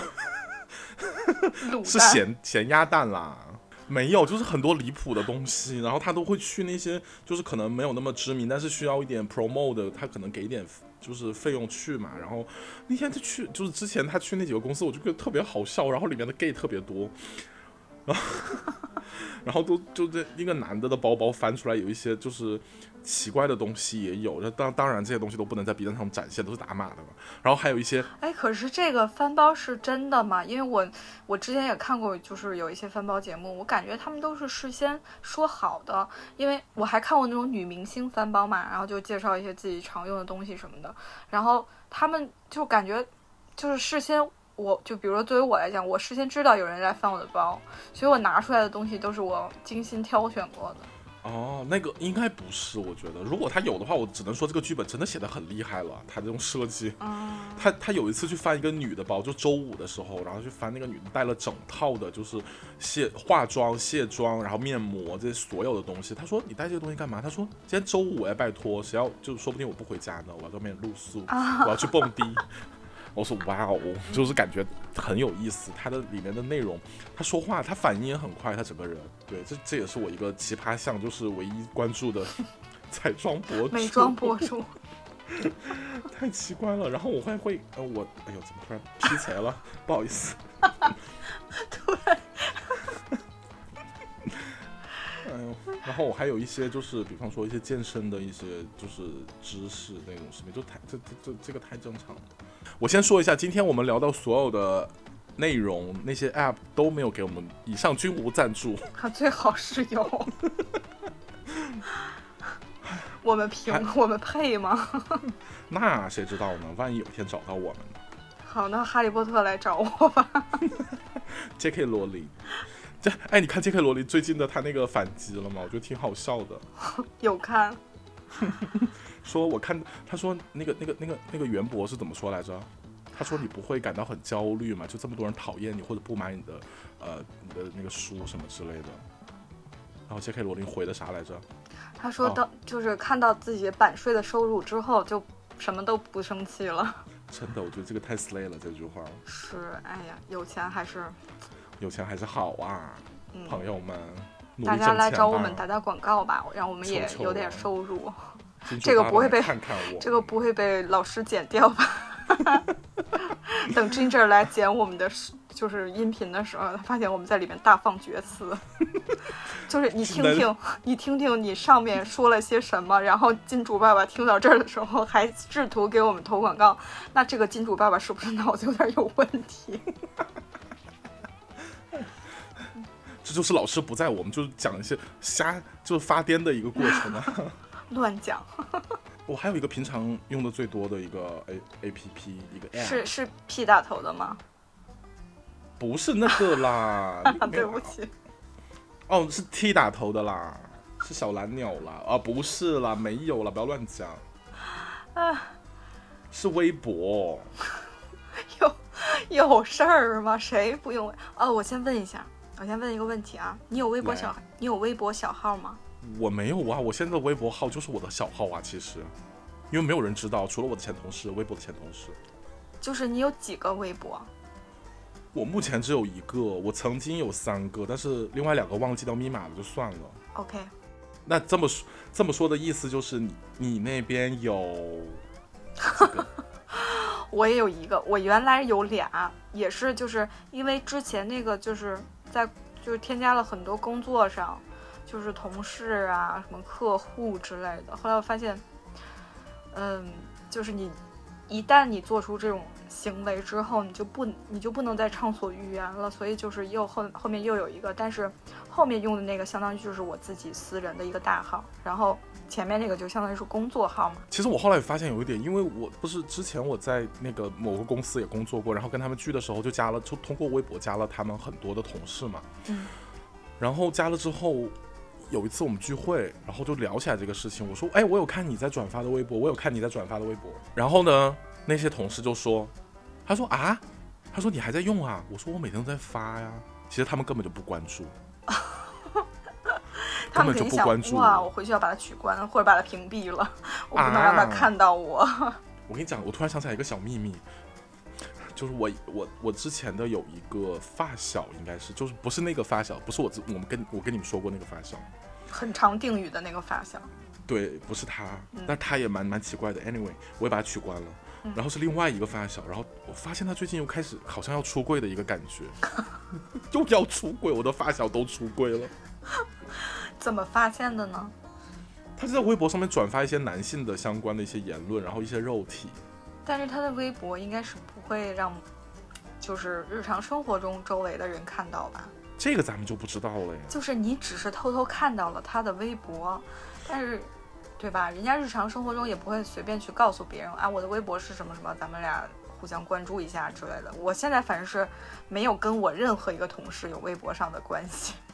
是咸咸鸭蛋啦，没有，就是很多离谱的东西。然后他都会去那些，就是可能没有那么知名，但是需要一点 promo 的，他可能给一点就是费用去嘛。然后那天他去，就是之前他去那几个公司，我就觉得特别好笑。然后里面的 gay 特别多。然后，然后都就这一个男的的包包翻出来，有一些就是奇怪的东西也有。那当当然这些东西都不能在 B 站上展现，都是打码的嘛。然后还有一些，哎，可是这个翻包是真的吗？因为我我之前也看过，就是有一些翻包节目，我感觉他们都是事先说好的。因为我还看过那种女明星翻包嘛，然后就介绍一些自己常用的东西什么的，然后他们就感觉就是事先。我就比如说，作为我来讲，我事先知道有人来翻我的包，所以我拿出来的东西都是我精心挑选过的。哦，那个应该不是，我觉得，如果他有的话，我只能说这个剧本真的写的很厉害了。他这种设计，他他有一次去翻一个女的包，就周五的时候，然后去翻那个女的带了整套的，就是卸化妆、卸妆，然后面膜这些所有的东西。他说：“你带这些东西干嘛？”他说：“今天周五哎，拜托，谁要就说不定我不回家呢，我要在外面露宿，我要去蹦迪。”我说哇哦，就是感觉很有意思，他的里面的内容，他说话，他反应也很快，他整个人，对，这这也是我一个奇葩项，就是唯一关注的 彩妆博主，美妆博主，太奇怪了。然后我会会，呃，我，哎呦，怎么突然劈柴了？不好意思，突然。哎呦，然后我还有一些就是，比方说一些健身的一些就是知识那种视频，就太这这这这个太正常了。我先说一下，今天我们聊到所有的内容，那些 app 都没有给我们，以上均无赞助。它最好是有。我们凭我们配吗？那谁知道呢？万一有一天找到我们呢？好，那哈利波特来找我吧。J.K. 罗琳。这哎，你看 J.K. 罗琳最近的他那个反击了吗？我觉得挺好笑的。有看。说我看他说那个那个那个那个袁博是怎么说来着？他说你不会感到很焦虑吗？就这么多人讨厌你或者不买你的呃你的那个书什么之类的。然后 J.K. 罗琳回的啥来着？他说到就是看到自己版税的收入之后就什么都不生气了。真的，我觉得这个太 slay 了这句话。是，哎呀，有钱还是有钱还是好啊，朋友们，大家来找我们打打广告吧，让我们也有点收入。这个不会被这个不会被老师剪掉吧？等 Ginger 来剪我们的就是音频的时候，他发现我们在里面大放厥词，就是你听听，你听听你上面说了些什么，然后金主爸爸听到这儿的时候还试图给我们投广告，那这个金主爸爸是不是脑子有点有问题？这就是老师不在，我们就讲一些瞎就是发癫的一个过程啊。乱讲，我还有一个平常用的最多的一个 A A P P，一个 App，是是 P 打头的吗？不是那个啦，对不起。哦，是 T 打头的啦，是小蓝鸟啦，啊，不是啦，没有啦，不要乱讲。啊，是微博。有有事儿吗？谁不用？哦，我先问一下，我先问一个问题啊，你有微博小，你有微博小号吗？我没有啊，我现在的微博号就是我的小号啊，其实，因为没有人知道，除了我的前同事，微博的前同事。就是你有几个微博？我目前只有一个，我曾经有三个，但是另外两个忘记掉密码了，就算了。OK，那这么说，这么说的意思就是你你那边有？我也有一个，我原来有俩，也是就是因为之前那个就是在就是添加了很多工作上，就是同事啊、什么客户之类的。后来我发现，嗯，就是你一旦你做出这种行为之后，你就不你就不能再畅所欲言了。所以就是又后后面又有一个，但是后面用的那个相当于就是我自己私人的一个大号，然后前面那个就相当于是工作号嘛。其实我后来也发现有一点，因为我不是之前我在那个某个公司也工作过，然后跟他们聚的时候就加了，就通过微博加了他们很多的同事嘛。嗯。然后加了之后，有一次我们聚会，然后就聊起来这个事情。我说：“哎，我有看你在转发的微博，我有看你在转发的微博。”然后呢，那些同事就说：“他说啊，他说你还在用啊？”我说：“我每天都在发呀。”其实他们根本就不关注。根本就他们就不关注哇，我回去要把它取关或者把它屏蔽了，我不能让他啊看到我。我跟你讲，我突然想起来一个小秘密，就是我我我之前的有一个发小，应该是就是不是那个发小，不是我之我们跟我跟你们说过那个发小，很长定语的那个发小，对，不是他嗯，但他也蛮蛮奇怪的。Anyway，我也把他取关了。嗯然后是另外一个发小，然后我发现他最近又开始好像要出柜的一个感觉，又要出柜，我的发小都出柜了。怎么发现的呢？他就在微博上面转发一些男性的相关的一些言论，然后一些肉体，但是他的微博应该是不会让，就是日常生活中周围的人看到吧？这个咱们就不知道了呀。就是你只是偷偷看到了他的微博，但是，对吧？人家日常生活中也不会随便去告诉别人啊，我的微博是什么什么，咱们俩互相关注一下之类的。我现在反正是没有跟我任何一个同事有微博上的关系。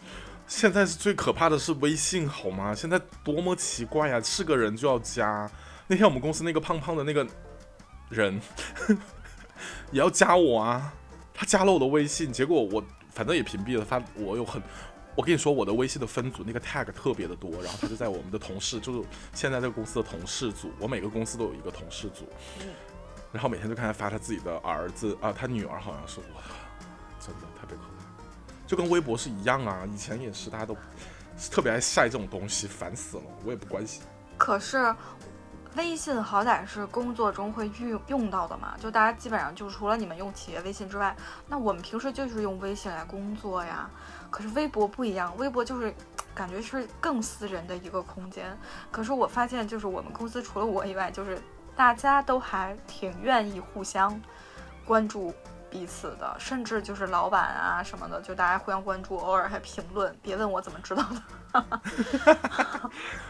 现在是最可怕的是微信，好吗？现在多么奇怪呀、是个人就要加。那天我们公司那个胖胖的那个人 也要加我啊，他加了我的微信，结果我反正也屏蔽了发。我有很，我跟你说，我的微信的分组那个 tag 特别的多，然后他就在我们的同事，就是现在这个公司的同事组，我每个公司都有一个同事组，然后每天就看他发他自己的儿子啊，他女儿好像是哇，真的特别可怕。就跟微博是一样啊，以前也是，大家都特别爱晒这种东西，烦死了，我也不关心。可是，微信好歹是工作中会用用到的嘛，就大家基本上就除了你们用企业微信之外，那我们平时就是用微信来工作呀。可是微博不一样，微博就是 感觉是更私人的一个空间。可是我发现，就是我们公司除了我以外，就是大家都还挺愿意互相关注彼此的，甚至就是老板啊什么的，就大家互相关注，偶尔还评论。别问我怎么知道的。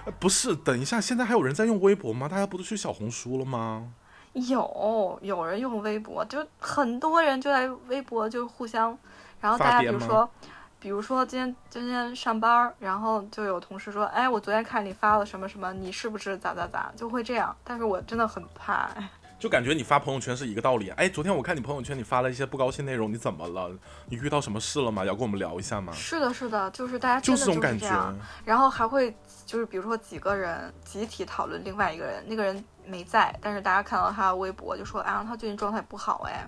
呃 不是，等一下，现在还有人在用微博吗？大家不都去小红书了吗？有有人用微博，就很多人就在微博就互相，然后大家比如说，比如说今天今天上班儿，然后就有同事说，哎，我昨天看你发了什么什么，你是不是咋咋咋，就会这样。但是我真的很怕，哎就感觉你发朋友圈是一个道理。哎，昨天我看你朋友圈你发了一些不高兴内容，你怎么了？你遇到什么事了吗？要跟我们聊一下吗？是的，是的，就是大家就是这种感觉。然后还会就是比如说几个人集体讨论另外一个人，那个人没在，但是大家看到他的微博就说，啊，他最近状态不好，哎，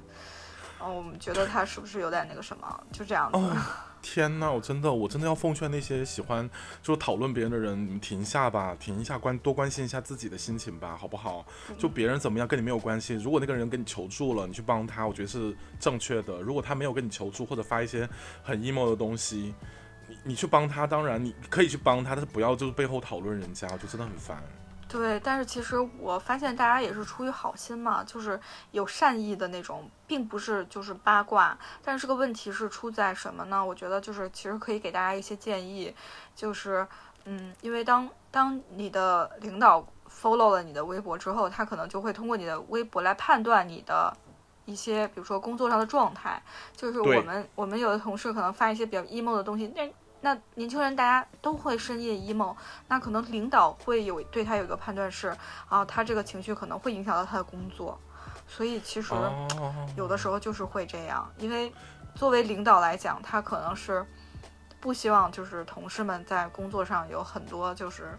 嗯，我们觉得他是不是有点那个什么，就这样子。哦天呐，我真的，我真的要奉劝那些喜欢就讨论别人的人，你们停下吧，停一下关，多关心一下自己的心情吧，好不好？就别人怎么样跟你没有关系。如果那个人跟你求助了，你去帮他，我觉得是正确的。如果他没有跟你求助，或者发一些很 emo 的东西，你你去帮他，当然你可以去帮他，但是不要就是背后讨论人家，我觉得真的很烦。对，但是其实我发现大家也是出于好心嘛，就是有善意的那种，并不是就是八卦。但是这个问题是出在什么呢？我觉得就是其实可以给大家一些建议，就是嗯，因为当当你的领导 follow 了你的微博之后，他可能就会通过你的微博来判断你的。一些比如说工作上的状态，就是我们我们有的同事可能发一些比较 emo 的东西，那那年轻人大家都会深夜 emo，那可能领导会有对他有一个判断是啊，他这个情绪可能会影响到他的工作，所以其实哦，有的时候就是会这样，因为作为领导来讲，他可能是不希望就是同事们在工作上有很多就是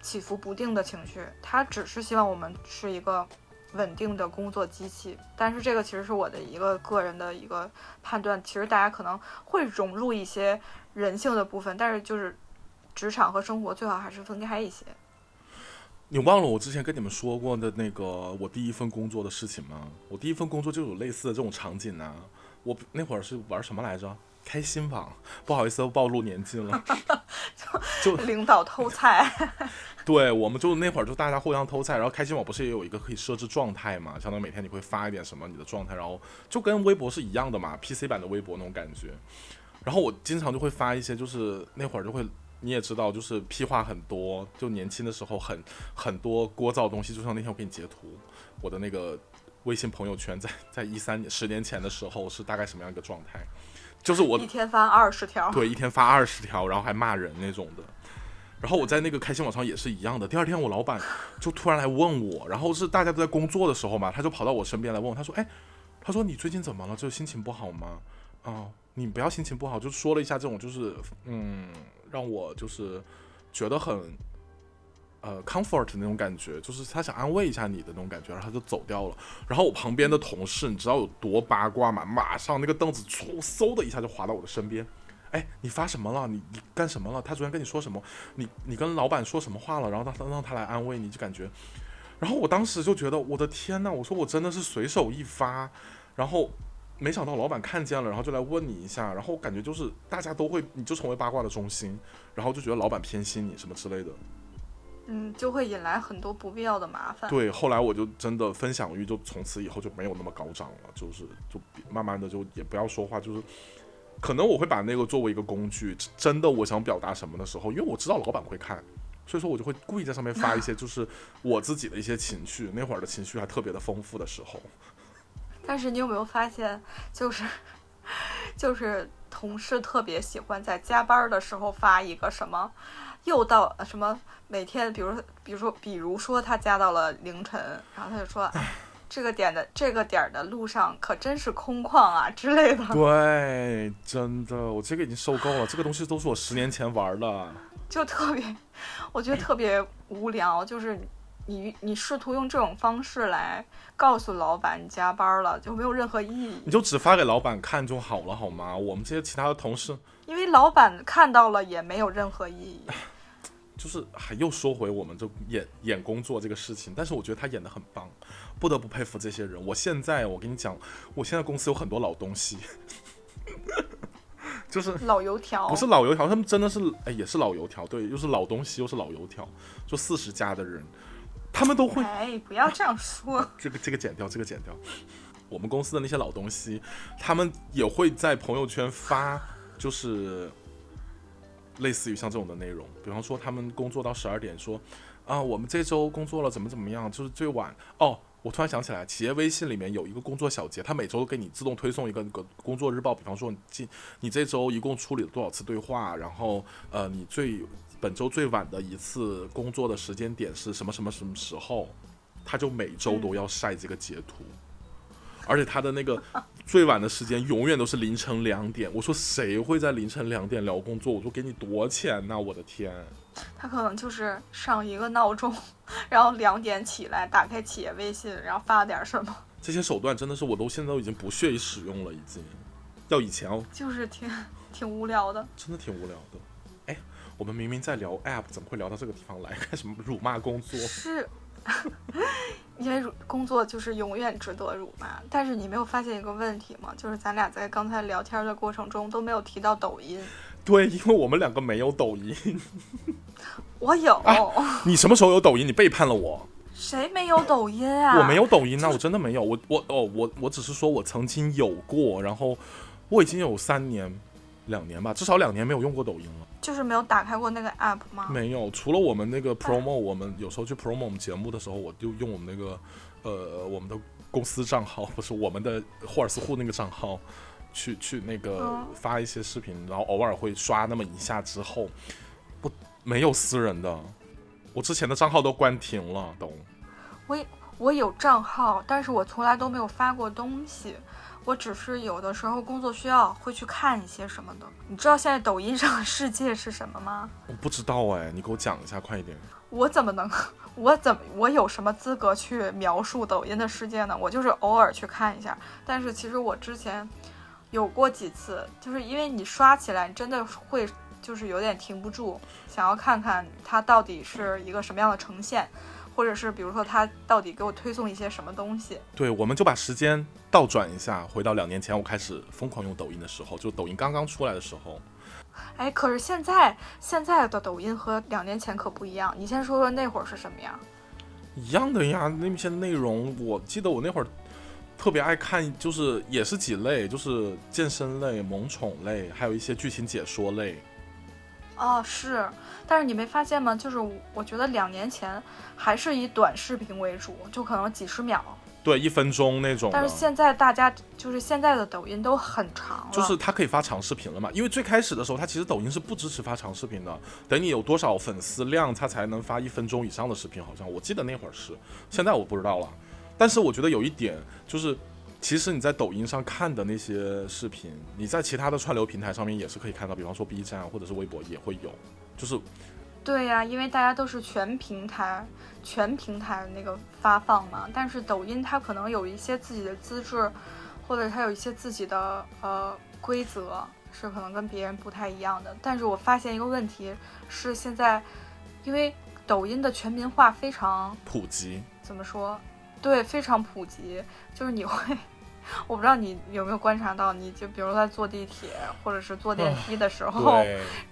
起伏不定的情绪，他只是希望我们是一个稳定的工作机器。但是这个其实是我的一个个人的一个判断，其实大家可能会融入一些人性的部分，但是就是职场和生活最好还是分开一些。你忘了我之前跟你们说过的那个我第一份工作的事情吗？我第一份工作就有类似的这种场景呢、我那会儿是玩什么来着？开心网，不好意思，暴露年纪了。就 领导偷菜，对，我们就那会儿就大家互相偷菜，然后开心网不是也有一个可以设置状态嘛？相当于每天你会发一点什么你的状态，然后就跟微博是一样的嘛，PC 版的微博那种感觉。然后我经常就会发一些，就是那会儿就会你也知道，就是屁话很多，就年轻的时候很很多聒噪的东西。就像那天我给你截图，我的那个微信朋友圈在在一三年十年前的时候是大概什么样一个状态？就是我一天发二十条。对，一天发二十条，然后还骂人那种的。然后我在那个开心网上也是一样的。第二天我老板就突然来问我，然后是大家都在工作的时候嘛，他就跑到我身边来问我，他说：“哎，他说你最近怎么了？就是心情不好吗？啊、你不要心情不好。”就说了一下这种，就是嗯，让我就是觉得很呃 comfort 那种感觉，就是他想安慰一下你的那种感觉，然后他就走掉了。然后我旁边的同事，你知道有多八卦吗？马上那个凳子嗖嗖的一下就滑到我的身边。哎，你发什么了？你你干什么了？他昨天跟你说什么？你你跟老板说什么话了？然后他他让他来安慰你，就感觉，然后我当时就觉得我的天呐，我说我真的是随手一发，然后没想到老板看见了，然后就来问你一下，然后感觉就是大家都会，你就成为八卦的中心，然后就觉得老板偏心你什么之类的。嗯，就会引来很多不必要的麻烦。对，后来我就真的分享欲就从此以后就没有那么高涨了，就是就慢慢的就也不要说话，就是可能我会把那个作为一个工具，真的我想表达什么的时候，因为我知道老板会看，所以说我就会故意在上面发一些 就是我自己的一些情绪，那会儿的情绪还特别的丰富的时候，但是你有没有发现，就是就是同事特别喜欢在加班的时候发一个什么，又到什么每天，比如比如说比如说他加到了凌晨，然后他就说。哎这个点的这个点儿的路上可真是空旷啊 之类的，对，真的，我这个已经受够了，这个东西都是我十年前玩的，就特别，我觉得特别无聊。就是你你试图用这种方式来告诉老板你加班了，就没有任何意义你。就只发给老板看就好了，好吗？我们这些其他的同事。因为老板看到了也没有任何意义。就是还又说回我们这演演工作这个事情，但是我觉得他演的很棒，不得不佩服这些人。我现在我跟你讲，我现在公司有很多老东西，就是老油条不是老油条，他们真的是哎也是老油条，对，又是老东西又是老油条，就四十加的人，他们都会哎，不要这样说。这个这个剪掉，这个剪掉。我们公司的那些老东西，他们也会在朋友圈发，就是类似于像这种的内容，比方说他们工作到十二点，说啊，我们这周工作了怎么怎么样，就是最晚哦。我突然想起来，企业微信里面有一个工作小结，它每周给你自动推送一个那个工作日报，比方说你今你这周一共处理了多少次对话，然后呃你最本周最晚的一次工作的时间点是什么什么什么时候，他就每周都要晒这个截图。而且他的那个 最晚的时间永远都是凌晨两点。我说谁会在凌晨两点聊工作？我说给你多钱呐、我的天！他可能就是上一个闹钟，然后两点起来，打开企业微信，然后发点什么，这些手段真的是我都现在都已经不屑于使用了，已经。要以前哦，就是挺挺无聊的。真的挺无聊的。哎，我们明明在聊 app，怎么会聊到这个地方来？干什么辱骂工作？是，因为辱工作就是永远值得辱骂。但是你没有发现一个问题吗？就是咱俩在刚才聊天的过程中都没有提到抖音。对，因为我们两个没有抖音。我有，啊你什么时候有抖音？你背叛了我。谁没有抖音啊？我没有抖音呐、我真的没有。我我哦，我我只是说我曾经有过，然后我已经有三年、两年吧，至少两年没有用过抖音了。就是没有打开过那个 app 吗？没有，除了我们那个 promo，我们有时候去 promo 我们节目的时候，我就用我们那个呃我们的公司账号，不是我们的霍尔斯户那个账号，去去那个嗯发一些视频，然后偶尔会刷那么一下之后，不没有私人的，我之前的账号都关停了，都。我我有账号，但是我从来都没有发过东西。我只是有的时候工作需要会去看一些什么的。你知道现在抖音上的世界是什么吗？我不知道哎，你给我讲一下，快一点。我怎么能？我怎么？我有什么资格去描述抖音的世界呢？我就是偶尔去看一下。但是其实我之前有过几次，就是因为你刷起来真的会就是有点停不住，想要看看它到底是一个什么样的呈现。或者是比如说他到底给我推送一些什么东西？对，我们就把时间倒转一下，回到两年前我开始疯狂用抖音的时候，就抖音刚刚出来的时候。哎，可是现在现在的抖音和两年前可不一样。你先说说那会儿是什么样？一样的呀，那些内容，我记得我那会儿特别爱看，就是也是几类，就是健身类、萌宠类，还有一些剧情解说类。哦，是，但是你没发现吗？就是我觉得两年前还是以短视频为主，就可能几十秒，对，一分钟那种。但是现在大家就是现在的抖音都很长，就是它可以发长视频了嘛？因为最开始的时候，它其实抖音是不支持发长视频的，等你有多少粉丝量，它才能发一分钟以上的视频。好像我记得那会儿是，现在我不知道了。但是我觉得有一点就是。其实你在抖音上看的那些视频，你在其他的串流平台上面也是可以看到，比方说 B 站或者是微博也会有，就是，对呀，因为大家都是全平台、全平台那个发放嘛。但是抖音它可能有一些自己的资质，或者它有一些自己的呃规则，是可能跟别人不太一样的。但是我发现一个问题是，现在因为抖音的全民化非常普及，怎么说？对，非常普及，就是你会。我不知道你有没有观察到，你就比如在坐地铁或者是坐电梯的时候，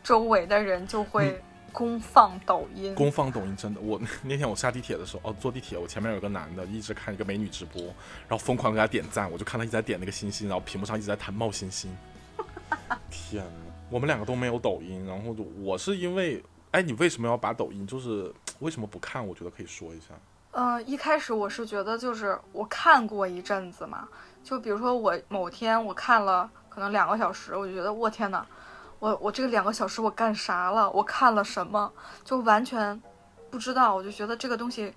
周围的人就会公放抖音。公放抖音真的，我 那天我下地铁的时候，哦，坐地铁，我前面有个男的一直看一个美女直播，然后疯狂给他点赞，我就看他一直在点那个星星，然后屏幕上一直在弹冒星星。天呐，我们两个都没有抖音，然后我是因为，哎，你为什么要把抖音？就是 为什么不看？我觉得可以说一下。嗯，一开始我是觉得就是我看过一阵子嘛。就比如说我某天我看了可能两个小时，我就觉得我天呐，我我这个两个小时我干啥了？我看了什么？就完全不知道。我就觉得这个东西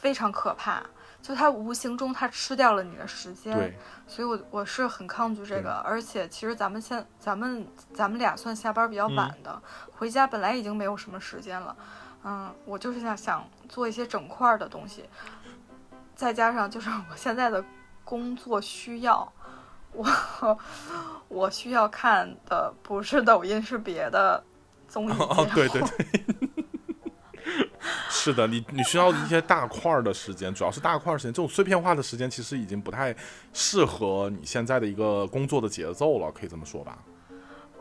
非常可怕，就它无形中它吃掉了你的时间。所以我我是很抗拒这个。而且其实咱们现咱们咱们俩算下班比较晚的，回家本来已经没有什么时间了。嗯，我就是想想做一些整块的东西，再加上就是我现在的。工作需要，我我需要看的不是抖音，是别的综艺哦，对对对，是的，你你需要一些大块的时间，主要是大块时间，这种碎片化的时间其实已经不太适合你现在的一个工作的节奏了，可以这么说吧？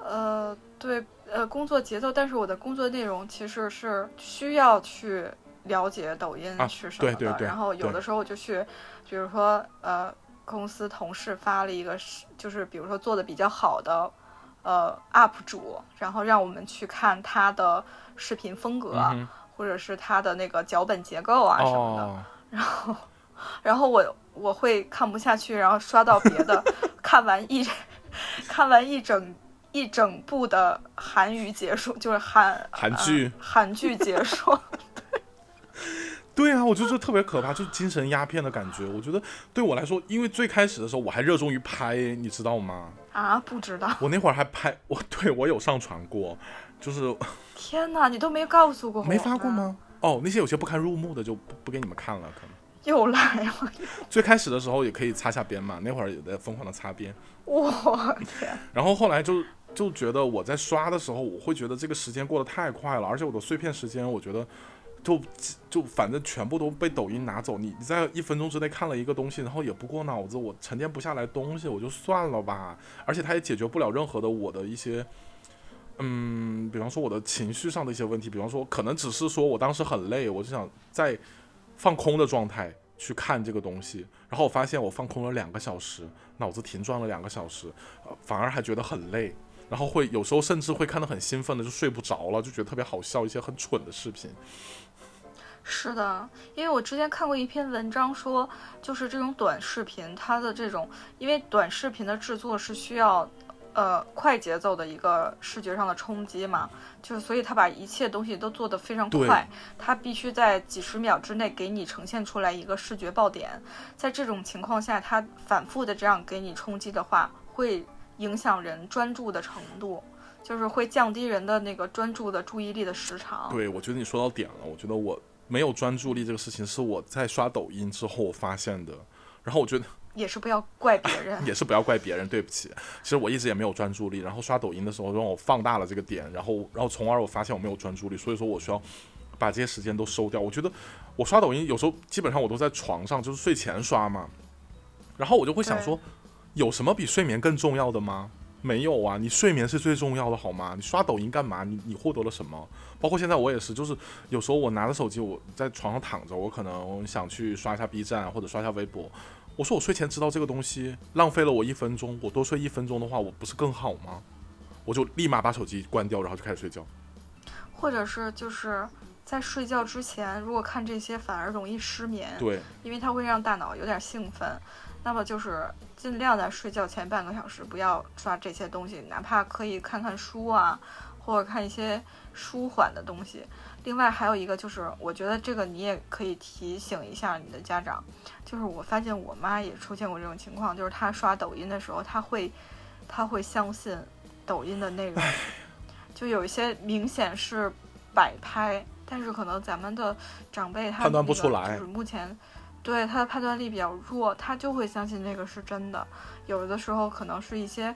呃，对，呃，工作节奏，但是我的工作内容其实是需要去了解抖音是什么的，然后有的时候我就去。比如说，呃，公司同事发了一个，就是比如说做的比较好的，呃，UP 主，然后让我们去看他的视频风格，或者是他的那个脚本结构啊什么的。然后，然后我我会看不下去，然后刷到别的，看完一 看完一整一整部的韩语结束，就是韩韩剧韩剧结束。对啊，我就得特别可怕，就是精神鸦片的感觉。我觉得对我来说，因为最开始的时候我还热衷于拍，你知道吗？啊，不知道。我那会儿还拍，我对我有上传过，就是。天哪，你都没告诉过我。没发过吗？哦，那些有些不堪入目的就不不给你们看了，可能。又来了。最开始的时候也可以擦下边嘛，那会儿也在疯狂的擦边。我天。然后后来就就觉得我在刷的时候，我会觉得这个时间过得太快了，而且我的碎片时间，我觉得。就就反正全部都被抖音拿走，你你在一分钟之内看了一个东西，然后也不过脑子，我沉淀不下来东西，我就算了吧。而且它也解决不了任何的我的一些，嗯，比方说我的情绪上的一些问题，比方说可能只是说我当时很累，我就想在放空的状态去看这个东西，然后我发现我放空了两个小时，脑子停转了两个小时，反而还觉得很累，然后会有时候甚至会看得很兴奋的就睡不着了，就觉得特别好笑，一些很蠢的视频。是的，因为我之前看过一篇文章，说就是这种短视频，它的这种，因为短视频的制作是需要，呃快节奏的一个视觉上的冲击嘛，就是所以他把一切东西都做得非常快，他必须在几十秒之内给你呈现出来一个视觉爆点，在这种情况下，他反复的这样给你冲击的话，会影响人专注的程度。就是会降低人的那个专注的注意力的时长。对，我觉得你说到点了。我觉得我没有专注力这个事情是我在刷抖音之后我发现的。然后我觉得也是不要怪别人，也是不要怪别人，对不起。其实我一直也没有专注力，然后刷抖音的时候让我放大了这个点，然后然后从而我发现我没有专注力，所以说我需要把这些时间都收掉。我觉得我刷抖音有时候基本上我都在床上，就是睡前刷嘛。然后我就会想说，有什么比睡眠更重要的吗？没有啊，你睡眠是最重要的，好吗？你刷抖音干嘛？你你获得了什么？包括现在我也是，就是有时候我拿着手机，我在床上躺着，我可能想去刷一下 B 站或者刷一下微博。我说我睡前知道这个东西，浪费了我一分钟，我多睡一分钟的话，我不是更好吗？我就立马把手机关掉，然后就开始睡觉。或者是就是在睡觉之前，如果看这些反而容易失眠，对，因为它会让大脑有点兴奋。那么就是尽量在睡觉前半个小时不要刷这些东西，哪怕可以看看书啊，或者看一些舒缓的东西。另外还有一个就是，我觉得这个你也可以提醒一下你的家长，就是我发现我妈也出现过这种情况，就是她刷抖音的时候，她会，她会相信抖音的内容，就有一些明显是摆拍，但是可能咱们的长辈他判断不那个出来就是目前。对他的判断力比较弱，他就会相信那个是真的。有的时候可能是一些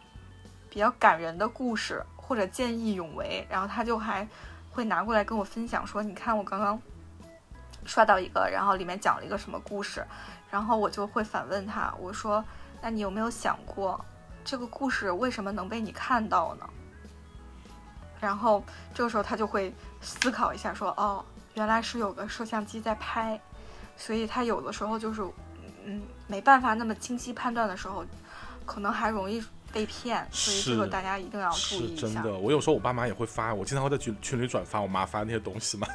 比较感人的故事或者见义勇为，然后他就还会拿过来跟我分享说：“你看我刚刚刷到一个，然后里面讲了一个什么故事。”然后我就会反问他：“我说，那你有没有想过，这个故事为什么能被你看到呢？”然后这个时候他就会思考一下，说：“哦，原来是有个摄像机在拍。”所以他有的时候就是，嗯，没办法那么清晰判断的时候，可能还容易被骗。所以这个大家一定要注意一下。是真的，我有时候我爸妈也会发，我经常会在群群里转发我妈发那些东西嘛。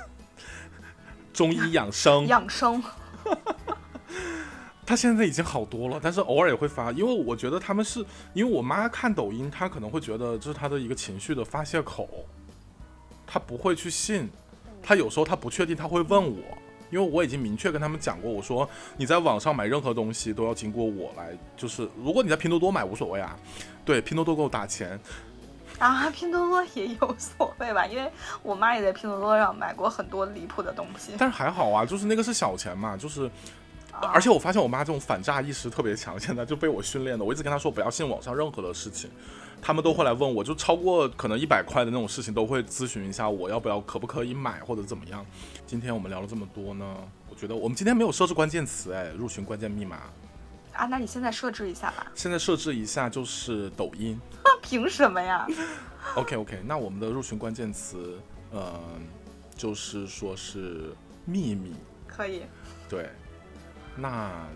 中医养生，养生。他现在已经好多了，但是偶尔也会发，因为我觉得他们是因为我妈看抖音，她可能会觉得这是她的一个情绪的发泄口，她不会去信，她有时候她不确定，她会问我。因为我已经明确跟他们讲过，我说你在网上买任何东西都要经过我来，就是如果你在拼多多买无所谓啊，对，拼多多给我打钱。啊，拼多多也有所谓吧，因为我妈也在拼多多上买过很多离谱的东西，但是还好啊，就是那个是小钱嘛，就是，而且我发现我妈这种反诈意识特别强，现在就被我训练的，我一直跟她说不要信网上任何的事情。他们都会来问我，就超过可能一百块的那种事情，都会咨询一下我要不要可不可以买或者怎么样。今天我们聊了这么多呢，我觉得我们今天没有设置关键词，哎，入群关键密码啊，那你现在设置一下吧。现在设置一下就是抖音，凭什么呀？OK OK，那我们的入群关键词，嗯，就是说是秘密，可以。对，那。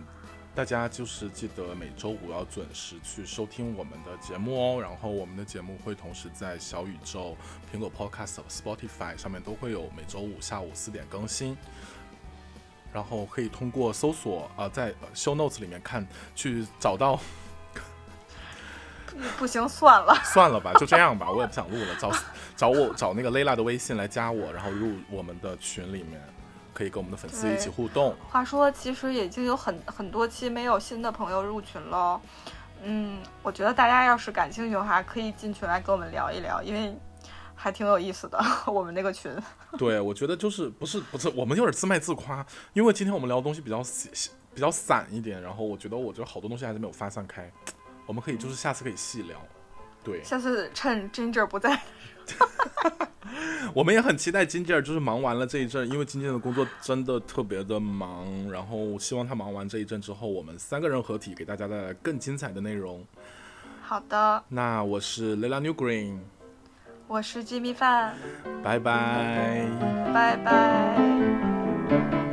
大家就是记得每周五要准时去收听我们的节目哦。然后我们的节目会同时在小宇宙、苹果 Podcast、Spotify 上面都会有每周五下午四点更新。然后可以通过搜索啊，在 Show Notes 里面看去找到。不行，算了，算了吧，就这样吧，我也不想录了。找 找我找那个 Layla 的微信来加我，然后入我们的群里面。可以跟我们的粉丝一起互动。话说，其实已经有很很多期没有新的朋友入群了。嗯，我觉得大家要是感兴趣的话，可以进群来跟我们聊一聊，因为还挺有意思的。我们那个群。对，我觉得就是不是不是，我们有点自卖自夸，因为今天我们聊的东西比较比较散一点，然后我觉得我觉得好多东西还是没有发散开，我们可以就是下次可以细聊。对，下次趁 Ginger 不在。我们也很期待金姐儿，就是忙完了这一阵，因为金姐的工作真的特别的忙，然后希望她忙完这一阵之后，我们三个人合体，给大家带来更精彩的内容。好的，那我是 Lela New Green，我是 Jimmy Fan，拜拜，拜拜。